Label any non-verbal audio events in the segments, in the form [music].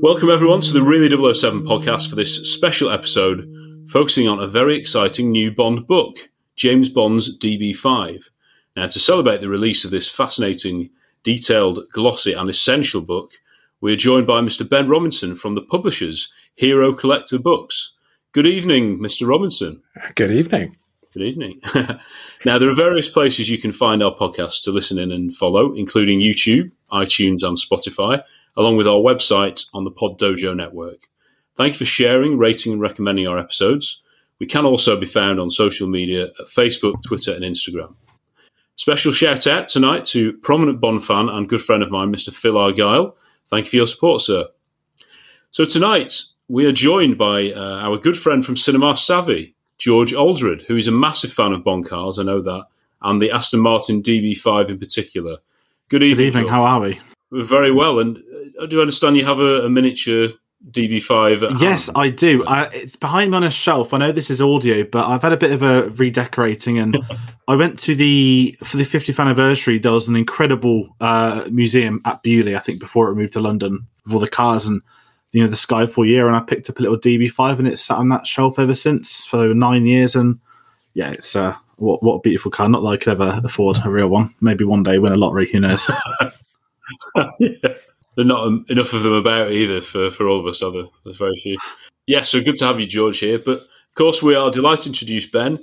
Welcome, everyone, to the Really 007 podcast for this special episode focusing on a very exciting new Bond book, James Bond's DB5. Now, to celebrate the release of this fascinating, detailed, glossy, and essential book, we're joined by Mr. Ben Robinson from the publishers Hero Collector Books. Good evening, Mr. Robinson. Good evening. Good evening. [laughs] now, there are various places you can find our podcast to listen in and follow, including YouTube, iTunes, and Spotify, along with our website on the Pod Dojo network. Thank you for sharing, rating, and recommending our episodes. We can also be found on social media at Facebook, Twitter, and Instagram. Special shout out tonight to prominent Bond fan and good friend of mine, Mr. Phil Argyle. Thank you for your support, sir. So, tonight we are joined by uh, our good friend from Cinema Savvy, George Aldred, who is a massive fan of Bond cars, I know that, and the Aston Martin DB5 in particular. Good evening. Good evening. George. How are we? Very well. And uh, do understand you have a, a miniature DB5? Yes, hand? I do. I, it's behind me on a shelf. I know this is audio, but I've had a bit of a redecorating, and [laughs] I went to the for the 50th anniversary. There was an incredible uh, museum at Beaulieu, I think, before it moved to London with all the cars and you know the Skyfall year. And I picked up a little DB5, and it's sat on that shelf ever since for nine years. And yeah, it's uh, what what a beautiful car. Not that I could ever afford a real one. Maybe one day win a lottery. Who knows? [laughs] [laughs] yeah. There are not enough of them about either for, for all of us, are there? There's very few. Yeah, so good to have you, George, here. But of course, we are delighted to introduce Ben,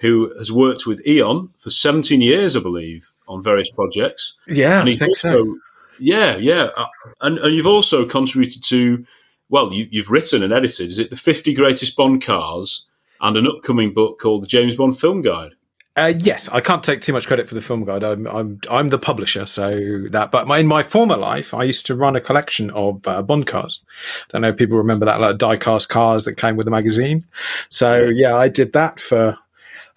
who has worked with Eon for 17 years, I believe, on various projects. Yeah, And I think also, so. Yeah, yeah. Uh, And, and you've also contributed to, well, you, you've written and edited, is it the 50 Greatest Bond Cars and an upcoming book called the James Bond Film Guide? Uh, yes, I can't take too much credit for the film guide. I'm I'm I'm the publisher, so that. But my, in my former life, I used to run a collection of uh, Bond cars. I Don't know if people remember that, like die-cast cars that came with the magazine. So yeah, I did that for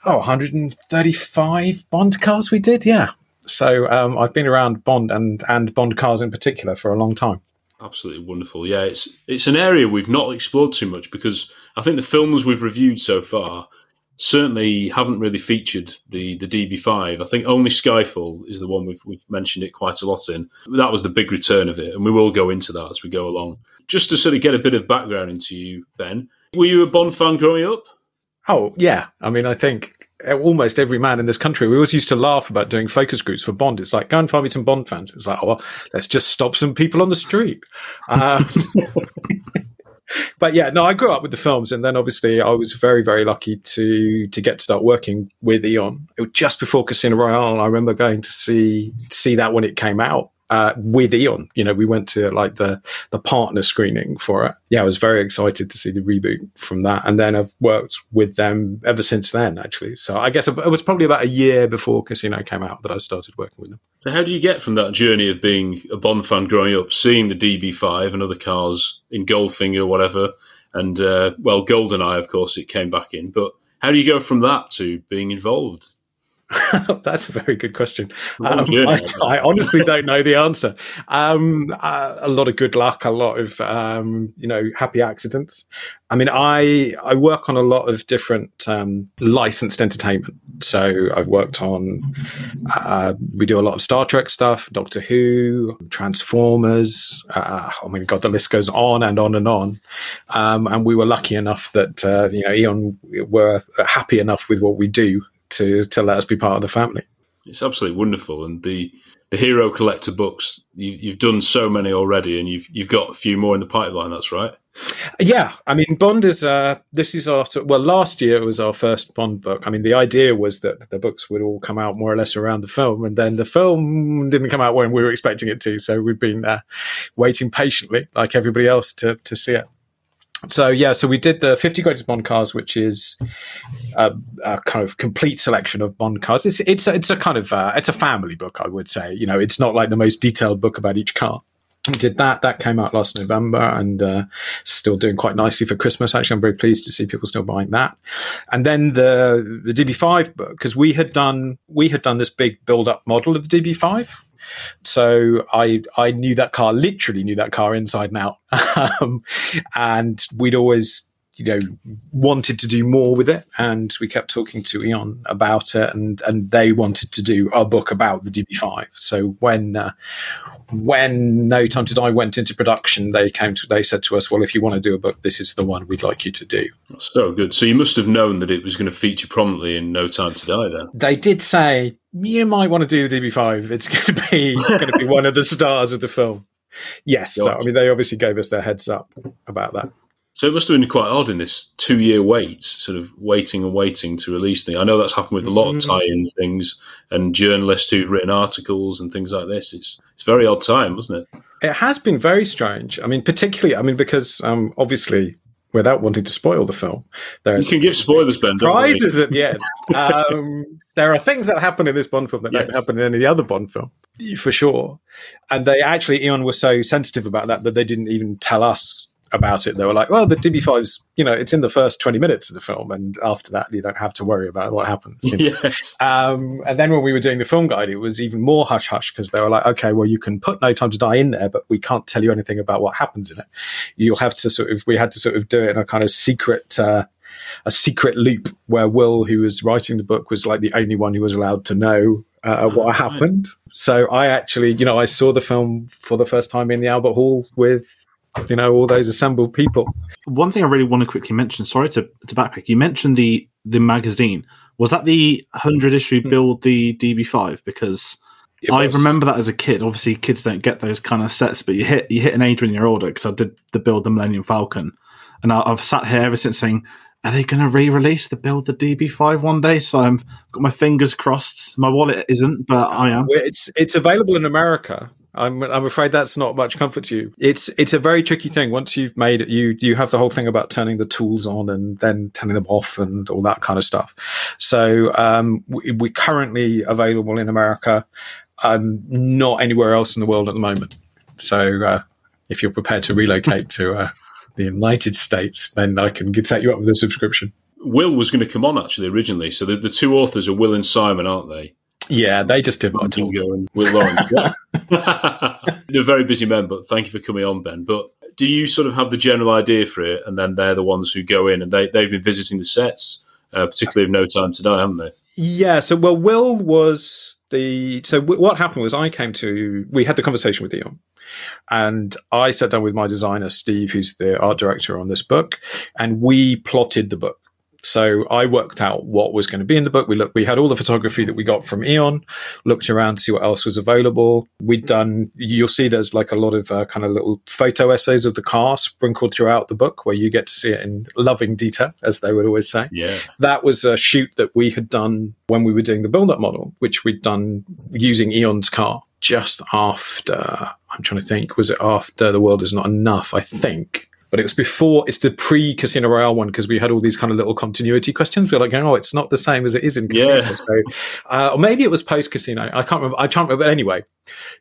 oh 135 Bond cars. We did, yeah. So um, I've been around Bond and and Bond cars in particular for a long time. Absolutely wonderful. Yeah, it's it's an area we've not explored too much because I think the films we've reviewed so far certainly haven't really featured the the DB5. I think only Skyfall is the one we've we've mentioned it quite a lot in. That was the big return of it, and we will go into that as we go along. Just to sort of get a bit of background into you, Ben. Were you a Bond fan growing up? Oh yeah, I mean, I think almost every man in this country. We always used to laugh about doing focus groups for Bond. It's like go and find me some Bond fans. It's like, oh, well, let's just stop some people on the street. Um, [laughs] but yeah, no, I grew up with the films, and then obviously I was very, very lucky to to get to start working with Eon. It was just before Casino Royale. I remember going to see see that when it came out. Uh, with Eon. You know, we went to like the the partner screening for it. Yeah, I was very excited to see the reboot from that, and then I've worked with them ever since then. Actually, so I guess it was probably about a year before Casino came out that I started working with them. So, how do you get from that journey of being a Bond fan growing up, seeing the DB5 and other cars in Goldfinger, whatever, and uh, well, GoldenEye, of course, it came back in, but how do you go from that to being involved? [laughs] That's a very good question. Um, I, [laughs] I, honestly don't know the answer. Um, uh, a lot of good luck, a lot of um, you know happy accidents. I mean, I I work on a lot of different um, licensed entertainment. So I've worked on. Uh, we do a lot of Star Trek stuff, Doctor Who, Transformers. Uh, I mean, God, the list goes on and on and on. Um, and we were lucky enough that uh, you know Eon were happy enough with what we do to to let us be part of the family. It's absolutely wonderful, and the the hero collector books you, have done so many already, and you've you've got a few more in the pipeline. That's right. Yeah, I mean, Bond is uh, this is our well. Last year it was our first Bond book. I mean, the idea was that the books would all come out more or less around the film, and then the film didn't come out when we were expecting it to. So we've been uh, waiting patiently, like everybody else, to to see it so yeah, so we did the 50 greatest Bond cars, which is a, a, kind of complete selection of Bond cars. It's it's it's a kind of uh, it's a family book, I would say. You know, it's not like the most detailed book about each car. We did that. That came out last November and uh, still doing quite nicely for Christmas. Actually, I'm very pleased to see people still buying that. And then the the DB5 book because we had done we had done this big build up model of the DB5 so I I knew that car, literally knew that car inside and out, [laughs] um, and we'd always you know wanted to do more with it, and we kept talking to Eon about it, and and they wanted to do a book about the DB5. So when uh, when No Time to Die went into production, they came to they said to us, "Well, if you want to do a book, this is the one we'd like you to do." So good. So you must have known that it was going to feature prominently in No Time to Die. Then they did say you might want to do the DB5. It's going to be [laughs] going to be one of the stars of the film. Yes, so, I mean they obviously gave us their heads up about that. So it must have been quite odd in this two year wait, sort of waiting and waiting to release things. I know that's happened with a lot of mm. tie in things and journalists who've written articles and things like this. It's it's a very odd time, wasn't it? It has been very strange. I mean, particularly, I mean, because um, obviously, without wanting to spoil the film, there you can give spoilers, Ben. Prizes at the end. um, [laughs] there are things that happen in this Bond film that yes. don't happen in any other Bond film, for sure. And they actually, Eon was so sensitive about that that they didn't even tell us about it. They were like, well, the DB5's, you know, it's in the first 20 minutes of the film. And after that, you don't have to worry about what happens. [laughs] Yes. Um, and then when we were doing the film guide, it was even more hush hush because they were like, okay, well, you can put No Time to Die in there, but we can't tell you anything about what happens in it. You'll have to sort of, we had to sort of do it in a kind of secret, uh, a secret loop where Will, who was writing the book, was like the only one who was allowed to know uh, what happened. So I actually, you know, I saw the film for the first time in the Albert Hall with you know all those assembled people. One thing I really want to quickly mention. Sorry to to backpack. You mentioned the the magazine. Was that the hundred issue hmm. build the DB5? Because I remember that as a kid. Obviously, kids don't get those kind of sets, but you hit you hit an age when you're older. Because I did the build the Millennium Falcon, and I, have sat here ever since saying, "Are they going to re-release the build the DB5 one day?" So I've got my fingers crossed. My wallet isn't, but I am. It's it's available in America, I'm I'm afraid that's not much comfort to you. It's it's a very tricky thing. Once you've made it, you you have the whole thing about turning the tools on and then turning them off and all that kind of stuff. So um, we, we're currently available in America, um, not anywhere else in the world at the moment. So uh, if you're prepared to relocate to uh, the United States, then I can set you up with a subscription. Will was going to come on actually originally. So the, the two authors are Will and Simon, aren't they? Yeah, they just did what I told and Will Lawrence. They're very busy men, but thank you for coming on, Ben. But do you sort of have the general idea for it, and then they're the ones who go in and they they've been visiting the sets, uh, particularly of No Time to Die, haven't they? Yeah. So, well, Will was the so w- what happened was I came to we had the conversation with Eon. And I sat down with my designer, Steve, who's the art director on this book, and we plotted the book. So I worked out what was going to be in the book. We looked, we had all the photography that we got from Eon, looked around to see what else was available. We'd done, you'll see there's like a lot of uh, kind of little photo essays of the car sprinkled throughout the book where you get to see it in loving detail, as they would always say. Yeah. That was a shoot that we had done when we were doing the build up model, which we'd done using Eon's car just after. I'm trying to think. Was it after the world is not enough? I think. But it was before, it's the pre Casino Royale one because we had all these kind of little continuity questions. We are like, oh, it's not the same as it is in Casino. Yeah. So, uh, or maybe it was post Casino. I can't remember. I can't remember. But anyway,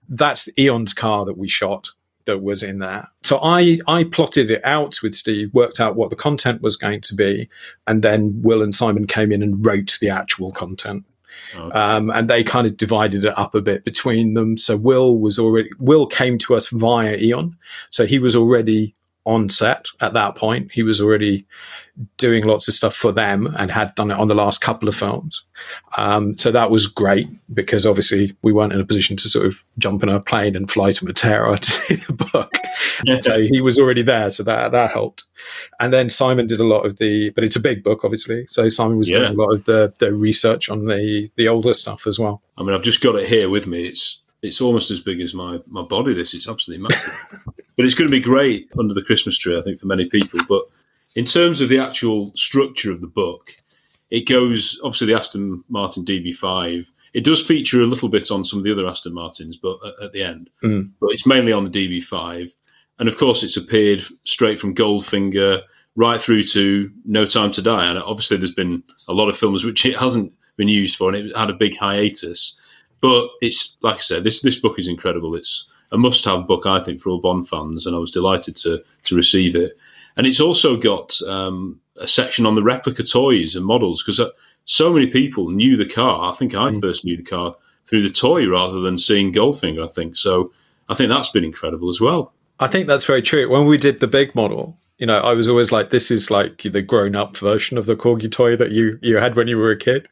that's Eon's car that we shot that was in there. So I, I plotted it out with Steve, worked out what the content was going to be. And then Will and Simon came in and wrote the actual content. Okay. Um, and they kind of divided it up a bit between them. So Will was already, Will came to us via Eon. So he was already on set at that point. He was already doing lots of stuff for them and had done it on the last couple of films. Um, so that was great because obviously we weren't in a position to sort of jump in a plane and fly to Matera [laughs] to see the book. so he was already there. So that, that helped. And then Simon did a lot of the, but it's a big book, obviously. So Simon was Yeah. doing a lot of the, the research on the, the older stuff as well. I mean, I've just got it here with me. It's it's almost as big as my, my body. This it's absolutely massive, [laughs] but it's going to be great under the Christmas tree. I think for many people. But in terms of the actual structure of the book, it goes obviously the Aston Martin DB5. It does feature a little bit on some of the other Aston Martins, but at, at the end, Mm. but it's mainly on the DB5. And of course, it's appeared straight from Goldfinger right through to No Time to Die. And obviously, there's been a lot of films which it hasn't been used for, and it had a big hiatus. But it's like I said, this this book is incredible. It's a must-have book, I think, for all Bond fans, and I was delighted to to receive it. And it's also got um, a section on the replica toys and models because so many people knew the car. I think I first knew the car through the toy rather than seeing Goldfinger. I think so. I think that's been incredible as well. I think that's very true. When we did the big model, you know, I was always like, this is like the grown up version of the corgi toy that you, you had when you were a kid.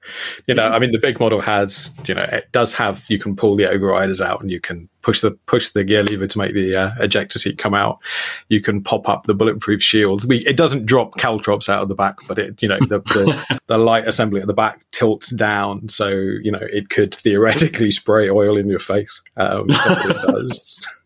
You know, I mean, the big model has, you know, it does have, you can pull the overriders out and you can push the, push the gear lever to make the uh, ejector seat come out. You can pop up the bulletproof shield. We, it doesn't drop caltrops out of the back, but it, you know, the, the, [laughs] the light assembly at the back tilts down. So, you know, it could theoretically spray oil in your face. Um, it does. [laughs]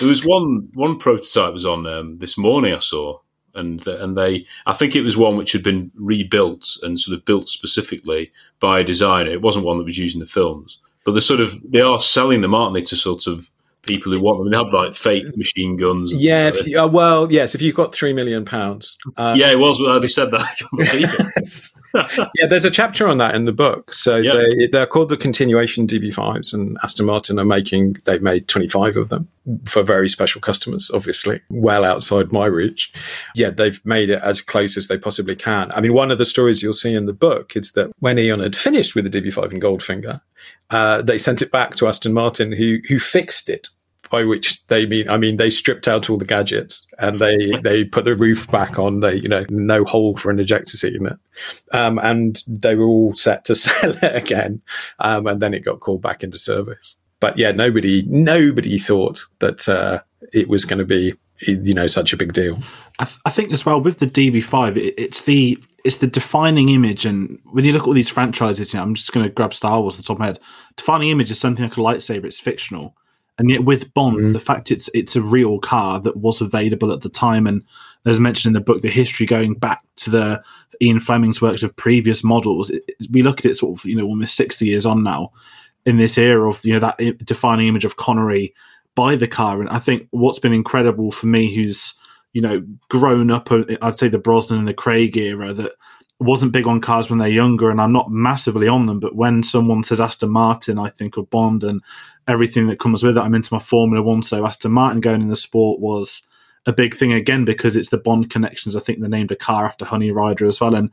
There was one one prototype was on um, this morning I saw, and th- and they I think it was one which had been rebuilt and sort of built specifically by a designer. It wasn't one that was used in the films, but they're sort of they are selling them, aren't they, to sort of people who want them. They have like fake machine guns. and Yeah, if you, uh, well, yes. If you've got three million pounds, uh, yeah, it was. Well, they said that. [laughs] [laughs] I can't believe it. yeah. There's a chapter on that in the book. So Yeah. they, they're called the continuation DB5s, and Aston Martin are making. They've made 25 of them for very special customers, obviously, well outside my reach. Yeah, they've made it as close as they possibly can. I mean, one of the stories you'll see in the book is that when Eon had finished with the DB5 in Goldfinger, uh, they sent it back to Aston Martin, who who fixed it by which they mean I mean they stripped out all the gadgets and they they put the roof back on. They you know no hole for an ejector seat in it. Um, and they were all set to [laughs] sell it again. Um, and then it got called back into service. But yeah nobody nobody thought that uh, it was going to be you know such a big deal. I, th- I think as well with the DB5, it, it's the it's the defining image, and when you look at all these franchises, you know, I'm just going to grab Star Wars at the top of my head. Defining image is something like a lightsaber; it's fictional, and yet with Bond, the fact it's it's a real car that was available at the time, and as mentioned in the book, the history going back to the Ian Fleming's works of previous models, it, it- we look at it sort of you know almost 60 years on now in this era of you know that defining image of Connery by the car, and I think what's been incredible for me, who's you know, grown up, uh, I'd say the Brosnan and the Craig era that wasn't big on cars when they're younger, and I'm not massively on them. But when someone says Aston Martin, I think of Bond and everything that comes with it. I'm into my Formula One, so Aston Martin going in the sport was a big thing again because it's the Bond connections. I think they named a car after Honey Rider as well, and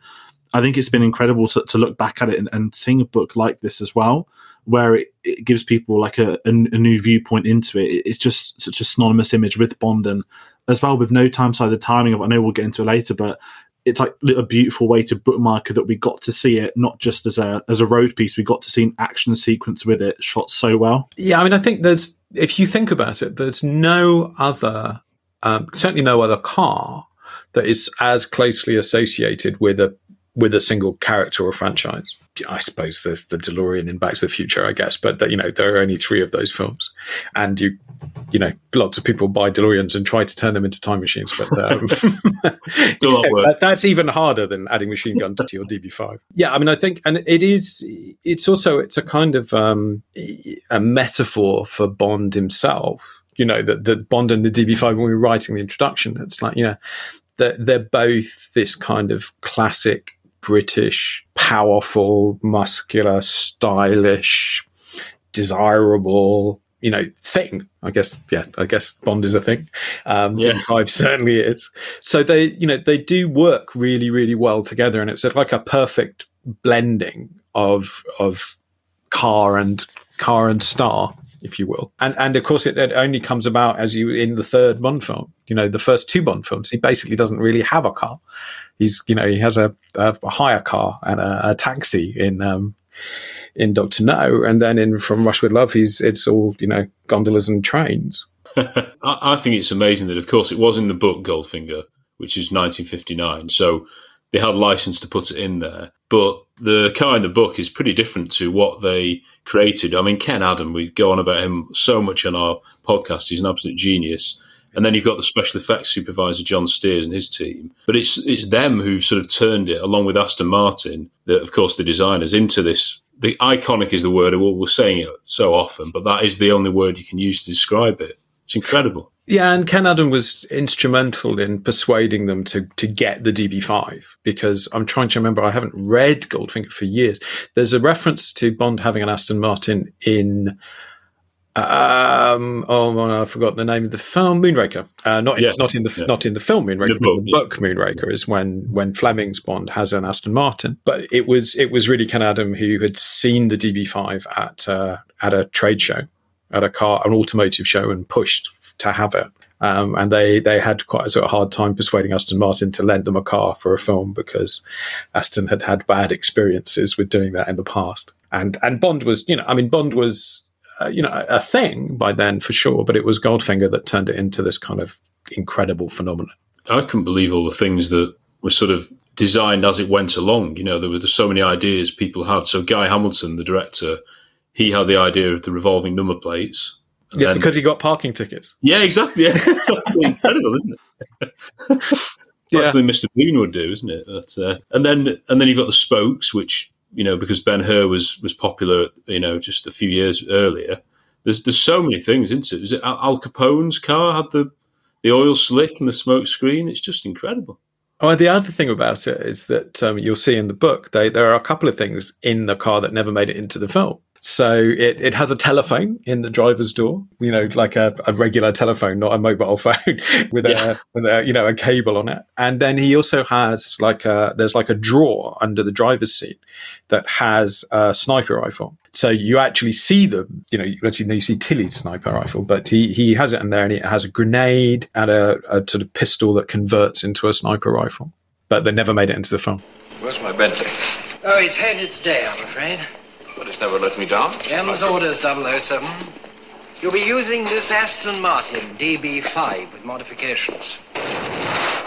I think it's been incredible to, to look back at it and, and seeing a book like this as well, where it, it gives people like a, a, a new viewpoint into it. It's just such a synonymous image with Bond and as well with No Time to Die the timing of. I know we'll get into it later, but it's like a beautiful way to bookmark that we got to see it not just as a as a road piece, we got to see an action sequence with it shot so well. Yeah, I mean, I think there's, if you think about it, there's no other, um, certainly no other car that is as closely associated with a with a single character or franchise. I suppose there's the DeLorean in Back to the Future, I guess, but you know there are only three of those films, and you, you know, lots of people buy DeLoreans and try to turn them into time machines, but um, [laughs] [laughs] yeah, that, that's even harder than adding machine gun to your DB5. Yeah, I mean, I think, and it is, it's also it's a kind of um, a metaphor for Bond himself. You know that that Bond and the DB5 when we were writing the introduction, it's like you know that they're both this kind of classic British, powerful, muscular, stylish, desirable, you know, thing. I guess, yeah, I guess Bond is a thing. Um, yeah. Five [laughs] certainly is. So they, you know, they do work really, really well together, and it's like a perfect blending of of car and car and star if you will. And and of course, it, it, only comes about as you in the third Bond film. You know, the first two Bond films, he basically doesn't really have a car. He's you know he has a, a, hire car and a, a taxi in um, in Doctor No, and then in From Russia with Love, he's it's all you know gondolas and trains. [laughs] I think it's amazing that, of course, it was in the book Goldfinger, which is 1959. So they had license to put it in there. But the car in the book is pretty different to what they created. I mean, Ken Adam, we go on about him so much on our podcast. He's an absolute genius. And then you've got the special effects supervisor John Stears and his team. But it's it's them who've sort of turned it, along with Aston Martin, that of course the designers, into this. The iconic is the word. We're saying it so often, but that is the only word you can use to describe it. It's incredible. Yeah, and Ken Adam was instrumental in persuading them to to get the DB5 because I'm trying to remember. I haven't read Goldfinger for years. There's a reference to Bond having an Aston Martin in. Um, oh, I forgot the name of the film Moonraker. Uh, not in, yes, not in the yeah. not in the film Moonraker. The book, the book yeah. Moonraker is when when Fleming's Bond has an Aston Martin. But it was it was really Ken Adam who had seen the DB5 at uh, at a trade show, at a car an automotive show, and pushed to have it. Um, and they they had quite a sort of hard time persuading Aston Martin to lend them a car for a film because Aston had had bad experiences with doing that in the past. And and Bond was, you know, I mean, Bond was, uh, you know, a, a thing by then for sure, but it was Goldfinger that turned it into this kind of incredible phenomenon. I couldn't believe all the things that were sort of designed as it went along. You know, there were so many ideas people had. So Guy Hamilton, the director, he had the idea of the revolving number plates yeah, then, because he got parking tickets. Yeah, exactly. Yeah, [laughs] it's incredible, isn't it? [laughs] yeah. Actually, Mr. Bean would do, isn't it? But, uh, and then and then you've got the spokes, which you know because Ben Hur was was popular, you know, just a few years earlier. There's there's so many things, isn't it? Is it Al Capone's car had the the oil slick and the smoke screen? It's just incredible. Oh, the other thing about it is that um, you'll see in the book, they, there are a couple of things in the car that never made it into the film. So it, it has a telephone in the driver's door, you know, like a, a regular telephone, not a mobile [laughs] phone with, yeah. a, with a, you know, a cable on it. And then he also has like a, there's like a drawer under the driver's seat that has a sniper rifle. So you actually see them, you know, you actually you see Tilly's sniper rifle, but he, he has it in there and it has a grenade and a, a sort of pistol that converts into a sniper rifle. But they never made it into the film. Where's my Bentley? Oh, he's had its day, I'm afraid. But it's never let me down. M's orders, 007. You'll be using this Aston Martin DB5 with modifications.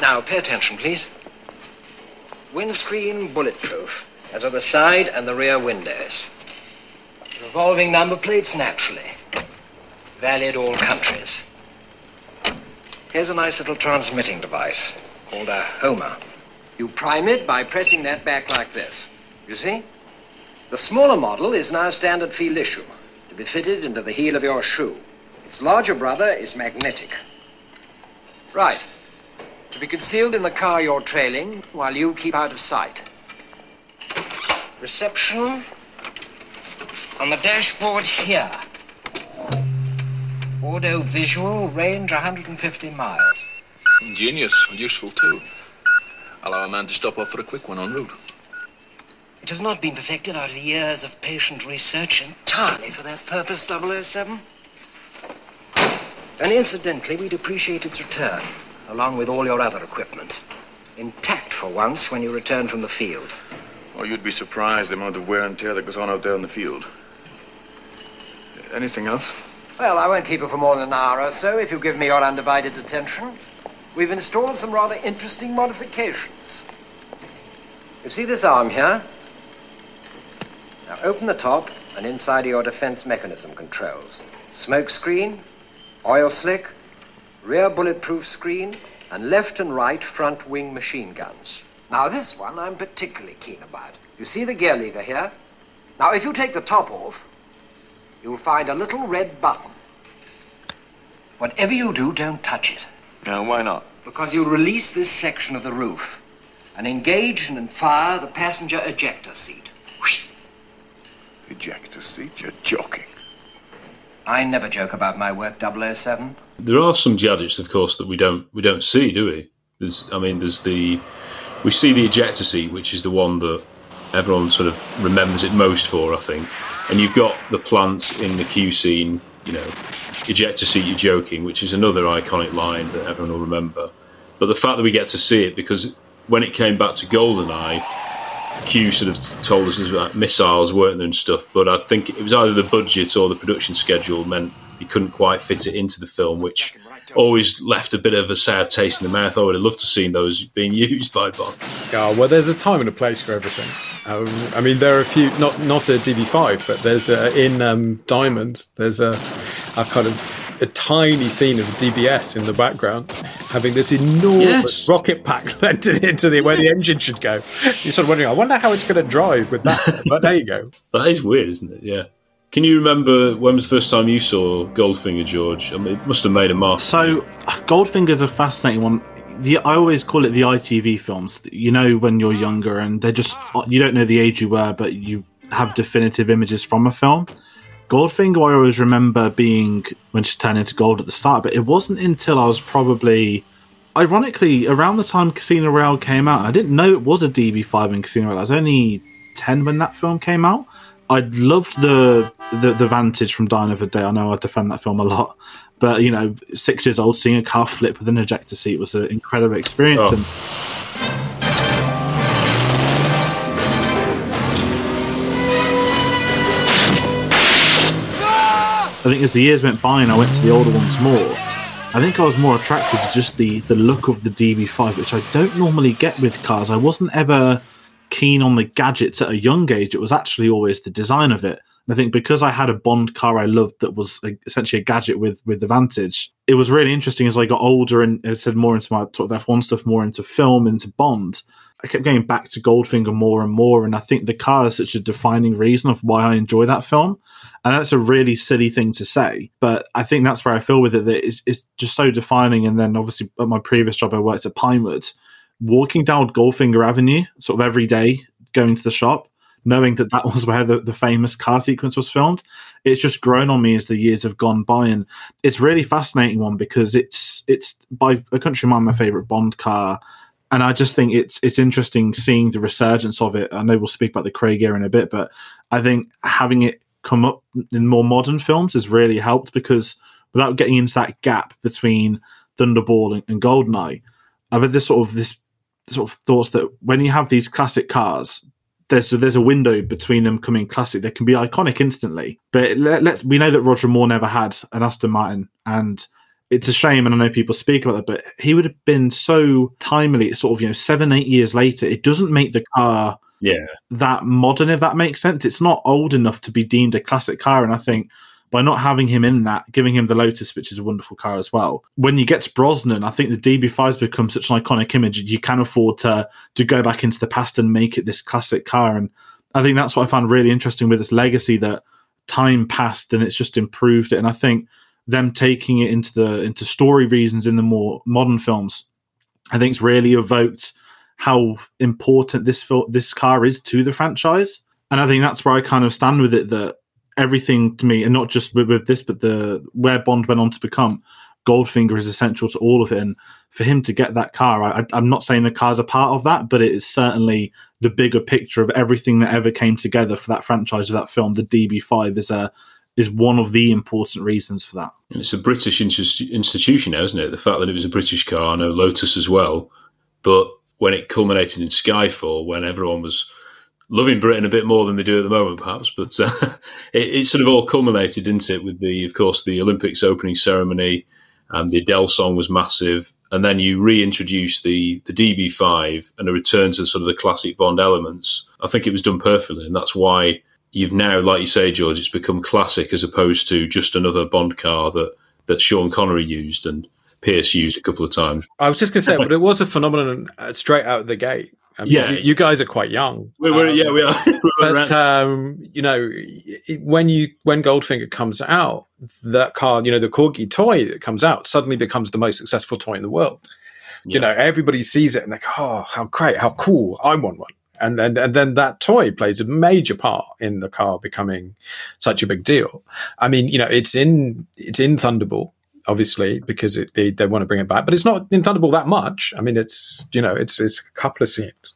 Now, pay attention, please. Windscreen bulletproof, as are the side and the rear windows. Revolving number plates, naturally. Valid all countries. Here's a nice little transmitting device called a Homer. You prime it by pressing that back like this. You see? The smaller model is now standard field issue, to be fitted into the heel of your shoe. Its larger brother is magnetic. Right. To be concealed in the car you're trailing while you keep out of sight. Reception on the dashboard here. Audio visual range 150 miles. Ingenious and useful too. Allow a man to stop off for a quick one en route. It has not been perfected out of years of patient research entirely for that purpose, 007. And incidentally, we'd appreciate its return, along with all your other equipment. Intact for once when you return from the field. Oh, you'd be surprised the amount of wear and tear that goes on out there in the field. Anything else? Well, I won't keep you for more than an hour or so if you give me your undivided attention. We've installed some rather interesting modifications. You see this arm here? Now open the top and inside are your defense mechanism controls. Smoke screen, oil slick, rear bulletproof screen, and left and right front wing machine guns. Now this one I'm particularly keen about. You see the gear lever here? Now if you take the top off, you'll find a little red button. Whatever you do, don't touch it. Now, why not? Because you'll release this section of the roof and engage and fire the passenger ejector seat. Whoosh. Ejector seat? You're joking. I never joke about my work, 007. There are some gadgets, of course, that we don't we don't see, do we? There's, I mean, there's the we see the ejector seat, which is the one that everyone sort of remembers it most for, I think. And you've got the plants in the Q scene, you know, ejector seat, you're joking, which is another iconic line that everyone will remember. But the fact that we get to see it, because when it came back to GoldenEye, Q sort of told us about missiles, weren't there, and stuff. But I think it was either the budget or the production schedule meant he couldn't quite fit it into the film, which always left a bit of a sour taste in the mouth. I would have loved to seen those being [laughs] used by Bond. Yeah, well, there's a time and a place for everything. Um, I mean, there are a few, not not a DB5, but there's a, in um, Diamonds, there's a, a kind of a tiny scene of DBS in the background, having this enormous Yes. rocket pack [laughs] landed into the where the engine should go. You're sort of wondering, I wonder how it's going to drive with that. [laughs] but there you go. That is weird, isn't it? Yeah. Can you remember when was the first time you saw Goldfinger, George? I mean, it must have made a mark. So, Goldfinger's a fascinating one. The, I always call it the ITV films. You know, when you're younger and they're just, you don't know the age you were, but you have definitive images from a film. Goldfinger, I always remember being when she turned into gold at the start, but it wasn't until I was probably, ironically, around the time Casino Royale came out. I didn't know it was a DB5 in Casino Royale. I was only 10 when that film came out. I loved the, the the Vantage from Die Another Day. I know I defend that film a lot, but you know, six years old, seeing a car flip with an ejector seat was an incredible experience. Oh. And I think as the years went by and I went to the older ones more, I think I was more attracted to just the the look of the DB5, which I don't normally get with cars. I wasn't ever keen on the gadgets at a young age. It was actually always the design of it. And I think because I had a Bond car I loved that was essentially a gadget with with the Vantage, it was really interesting as I got older and as I said more into my sort of F1 stuff, more into film, into Bond. I kept going back to Goldfinger more and more, and I think the car is such a defining reason of why I enjoy that film. And that's a really silly thing to say, but I think that's where I feel with it that it's, it's just so defining. And then obviously at my previous job, I worked at Pinewood, walking down Goldfinger Avenue, sort of every day, going to the shop, knowing that that [laughs] was where the, the famous car sequence was filmed. It's just grown on me as the years have gone by, and it's really fascinating one because it's it's by a country mile my favorite Bond car. And I just think it's it's interesting seeing the resurgence of it. I know we'll speak about the Craig era in a bit, but I think having it come up in more modern films has really helped because without getting into that gap between Thunderball and, and Goldeneye, I've had this sort of this sort of thoughts that when you have these classic cars, there's there's a window between them coming classic. They can be iconic instantly, but let, let's we know that Roger Moore never had an Aston Martin, and it's a shame. And I know people speak about that, but he would have been so timely. Sort of you know seven eight years later, it doesn't make the car Yeah. that modern, if that makes sense. It's not old enough to be deemed a classic car. And I think by not having him in that, giving him the Lotus, which is a wonderful car as well, when you get to Brosnan, I think the DB5 has become such an iconic image. You can afford to to go back into the past and make it this classic car. And I think that's what I found really interesting with this legacy that time passed and it's just improved it. And I think them taking it into the into story reasons in the more modern films, I think it's really evoked how important this fil- this car is to the franchise. And I think that's where I kind of stand with it that everything to me, and not just with, with this, but the where Bond went on to become, Goldfinger is essential to all of it. And for him to get that car, I, I'm not saying the car's a part of that, but it is certainly the bigger picture of everything that ever came together for that franchise of that film. The DB5 is a is one of the important reasons for that. And it's a British institution now, isn't it? The fact that it was a British car, I know Lotus as well. But when it culminated in Skyfall, when everyone was loving Britain a bit more than they do at the moment, perhaps, but uh, [laughs] it, it sort of all culminated, didn't it? With the, of course, the Olympics opening ceremony, and the Adele song was massive, and then you reintroduce the the DB5 and a return to sort of the classic Bond elements. I think it was done perfectly, and that's why you've now, like you say, George, it's become classic as opposed to just another Bond car that that Sean Connery used and Pierce used a couple of times. I was just going to say, but it was a phenomenon uh, straight out of the gate. I mean, Yeah. you, you guys are quite young. We're, we're, Um, yeah, we are. [laughs] But um, you know, when you when Goldfinger comes out, that car, you know, the Corgi toy that comes out suddenly becomes the most successful toy in the world. You know, everybody sees it and they go, "Oh, how great! How cool! I want one." And then and then that toy plays a major part in the car becoming such a big deal. I mean, you know, it's in it's in Thunderball. Obviously, because it, they, they want to bring it back, but it's not in Thunderball that much. I mean, it's you know, it's it's a couple of scenes,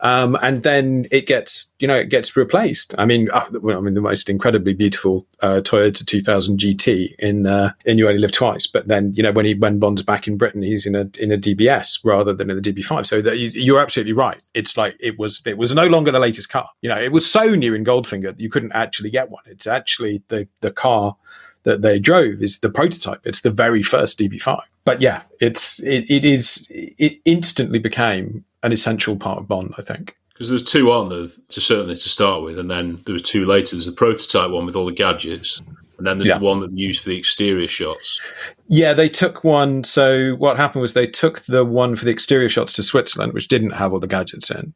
um, and then it gets you know it gets replaced. I mean, uh, well, I mean the most incredibly beautiful uh, Toyota 2000 GT in uh, in You Only Live Twice. But then you know when he when Bond's back in Britain, he's in a in a DBS rather than in the DB5. So you, you're absolutely right. It's like it was it was no longer the latest car. You know, it was so new in Goldfinger that you couldn't actually get one. It's actually the the car that they drove is the prototype. It's the very first DB5. But yeah, it's it, it is it instantly became an essential part of Bond. I think. Because there's two, aren't there, to certainly to start with, and then there was two later. There's the prototype one with all the gadgets, and then there's Yeah. the one that they used for the exterior shots. Yeah, they took one. So what happened was they took the one for the exterior shots to Switzerland, which didn't have all the gadgets in.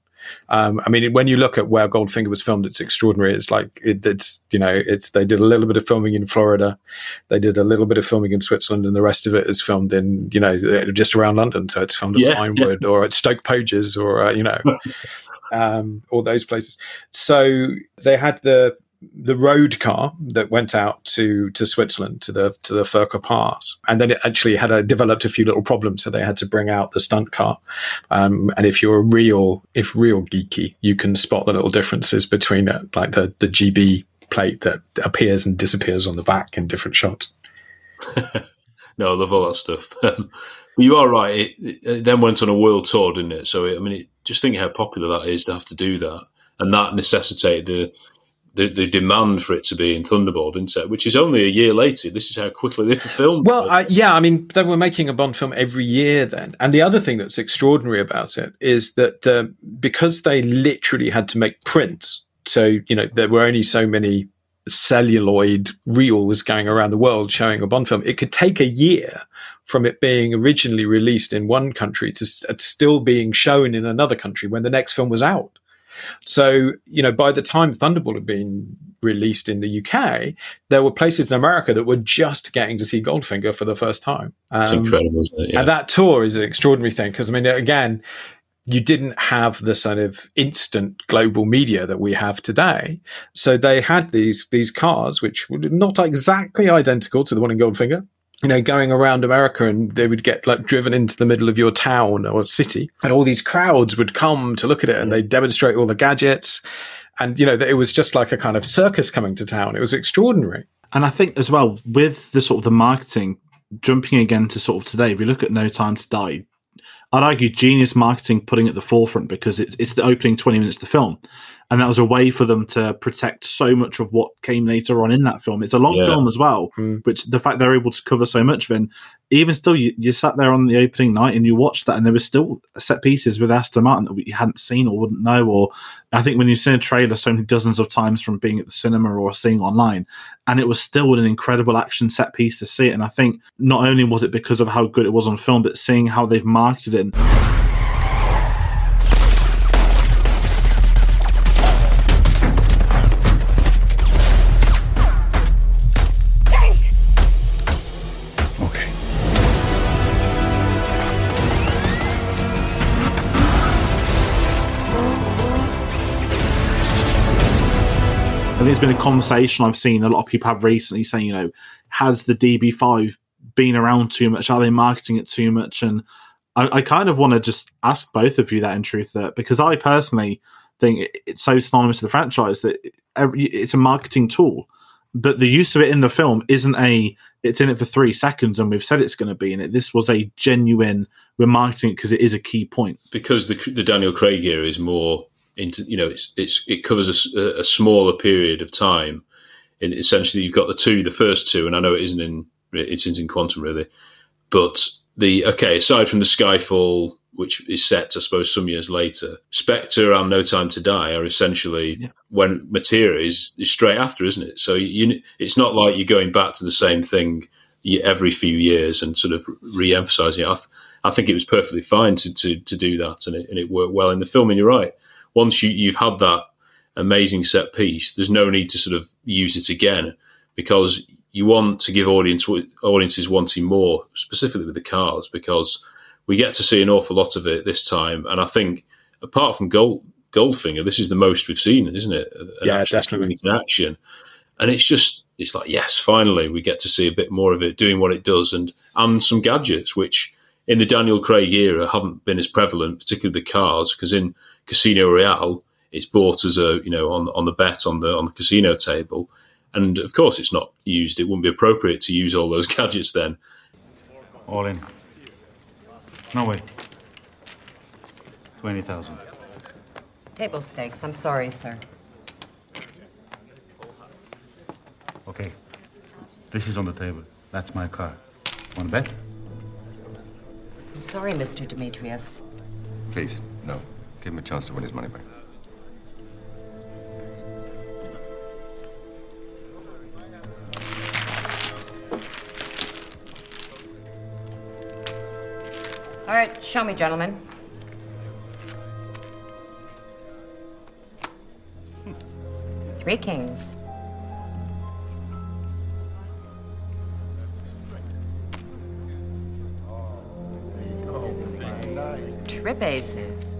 Um, I mean, when you look at where Goldfinger was filmed, it's extraordinary. It's like it, it's you know, it's they did a little bit of filming in Florida, they did a little bit of filming in Switzerland, and the rest of it is filmed in you know just around London. So it's filmed at Yeah, [laughs] Pinewood or at Stoke Poges or uh, you know [laughs] um, all those places. So they had the the road car that went out to to Switzerland to the to the Furka Pass, and then it actually had a, developed a few little problems, so they had to bring out the stunt car. Um, and if you're a real if real geeky, you can spot the little differences between it, like the the GB plate that appears and disappears on the back in different shots. [laughs] No, I love all that stuff. [laughs] but you are right. It, it then went on a world tour, didn't it? So it, I mean, it, just think how popular that is to have to do that, and that necessitated the, the the demand for it to be in Thunderball, didn't it? Which is only a year later. This is how quickly they filmed. Well, uh, yeah, I mean, they were making a Bond film every year then. And the other thing that's extraordinary about it is that uh, because they literally had to make prints, so, you know, there were only so many celluloid reels going around the world showing a Bond film, it could take a year from it being originally released in one country to s- uh, still being shown in another country when the next film was out. So, you know, by the time Thunderball had been released in the UK, there were places in America that were just getting to see Goldfinger for the first time. it's Um, incredible, isn't it? Yeah. And that tour is an extraordinary thing because, I mean, again, you didn't have the sort of instant global media that we have today. So they had these these cars, which were not exactly identical to the one in Goldfinger. You know, going around America and they would get like driven into the middle of your town or city and all these crowds would come to look at it and they demonstrate all the gadgets. And, you know, that it was just like a kind of circus coming to town. It was extraordinary. And I think as well with the sort of the marketing, jumping again to sort of today, if you look at No Time to Die, I'd argue genius marketing putting at the forefront because it's it's the opening twenty minutes of the film, and that was a way for them to protect so much of what came later on in that film. It's a long Yeah. film as well, Mm. which the fact they're able to cover so much of it. Even still, you, you sat there on the opening night and you watched that, and there were still set pieces with Aston Martin that we hadn't seen or wouldn't know. Or I think when you've seen a trailer so many dozens of times from being at the cinema or seeing online, and it was still an incredible action set piece to see it. And I think not only was it because of how good it was on film, but seeing how they've marketed it. It's been a conversation I've seen a lot of people have recently saying, you know, has the DB5 been around too much? Are they marketing it too much? And I, I kind of want to just ask both of you that in truth, that because I personally think it's so synonymous to the franchise that every, it's a marketing tool. But the use of it in the film isn't a it's in it for three seconds and we've said it's going to be in it. This was a genuine we're marketing it because it is a key point. because the the Daniel Craig era is more into you know it's it's it covers a smaller period of time. And essentially, you've got the two, the first two, and I know it isn't in it isn't in Quantum really, but the okay aside from the Skyfall which is set, I suppose, some years later. Spectre and No Time to Die are essentially yeah. when Matera is, is straight after, isn't it? So you, it's not like you're going back to the same thing every few years and sort of re-emphasizing it. I, th- I think it was perfectly fine to, to, to do that, and it, and it worked well in the film. And you're right. Once you, you've had that amazing set piece, there's no need to sort of use it again because you want to give audience audiences wanting more, specifically with the cars, because we get to see an awful lot of it this time. And I think, apart from Gold, Goldfinger, this is the most we've seen, isn't it? An yeah, definitely. In action, and it's just it's like yes, finally we get to see a bit more of it doing what it does, and and some gadgets which in the Daniel Craig era haven't been as prevalent, particularly the cars, because in Casino Royale it's bought as a you know on on the bet on the on the casino table, and of course it's not used. It wouldn't be appropriate to use all those [laughs] gadgets then. All in. No way. 20,000. Table stakes. I'm sorry, sir. Okay. This is on the table. That's my car. Want to bet? I'm sorry, Mr. Dimitrios. Please, no. Give him a chance to win his money back. All right, show me, gentlemen. Three kings. Trip aces.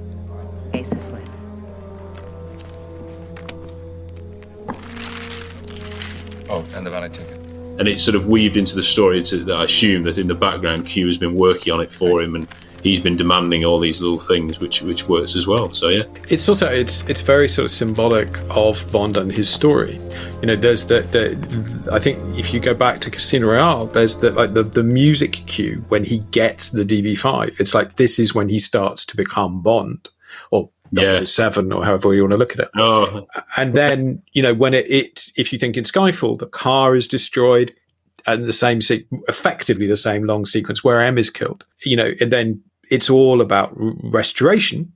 Aces win. Oh, and the valet ticket and it's sort of weaved into the story to, that I assume that in the background Q has been working on it for him and he's been demanding all these little things which which works as well. So yeah. It's also it's it's very sort of symbolic of Bond and his story. You know there's the, the I think if you go back to Casino Royale there's the like the, the music cue when he gets the DB5 it's like this is when he starts to become Bond or yeah. seven or however you want to look at it. Oh. And then, you know, when it, it, if you think in Skyfall, the car is destroyed and the same, se- effectively the same long sequence where M is killed, you know, and then it's all about restoration,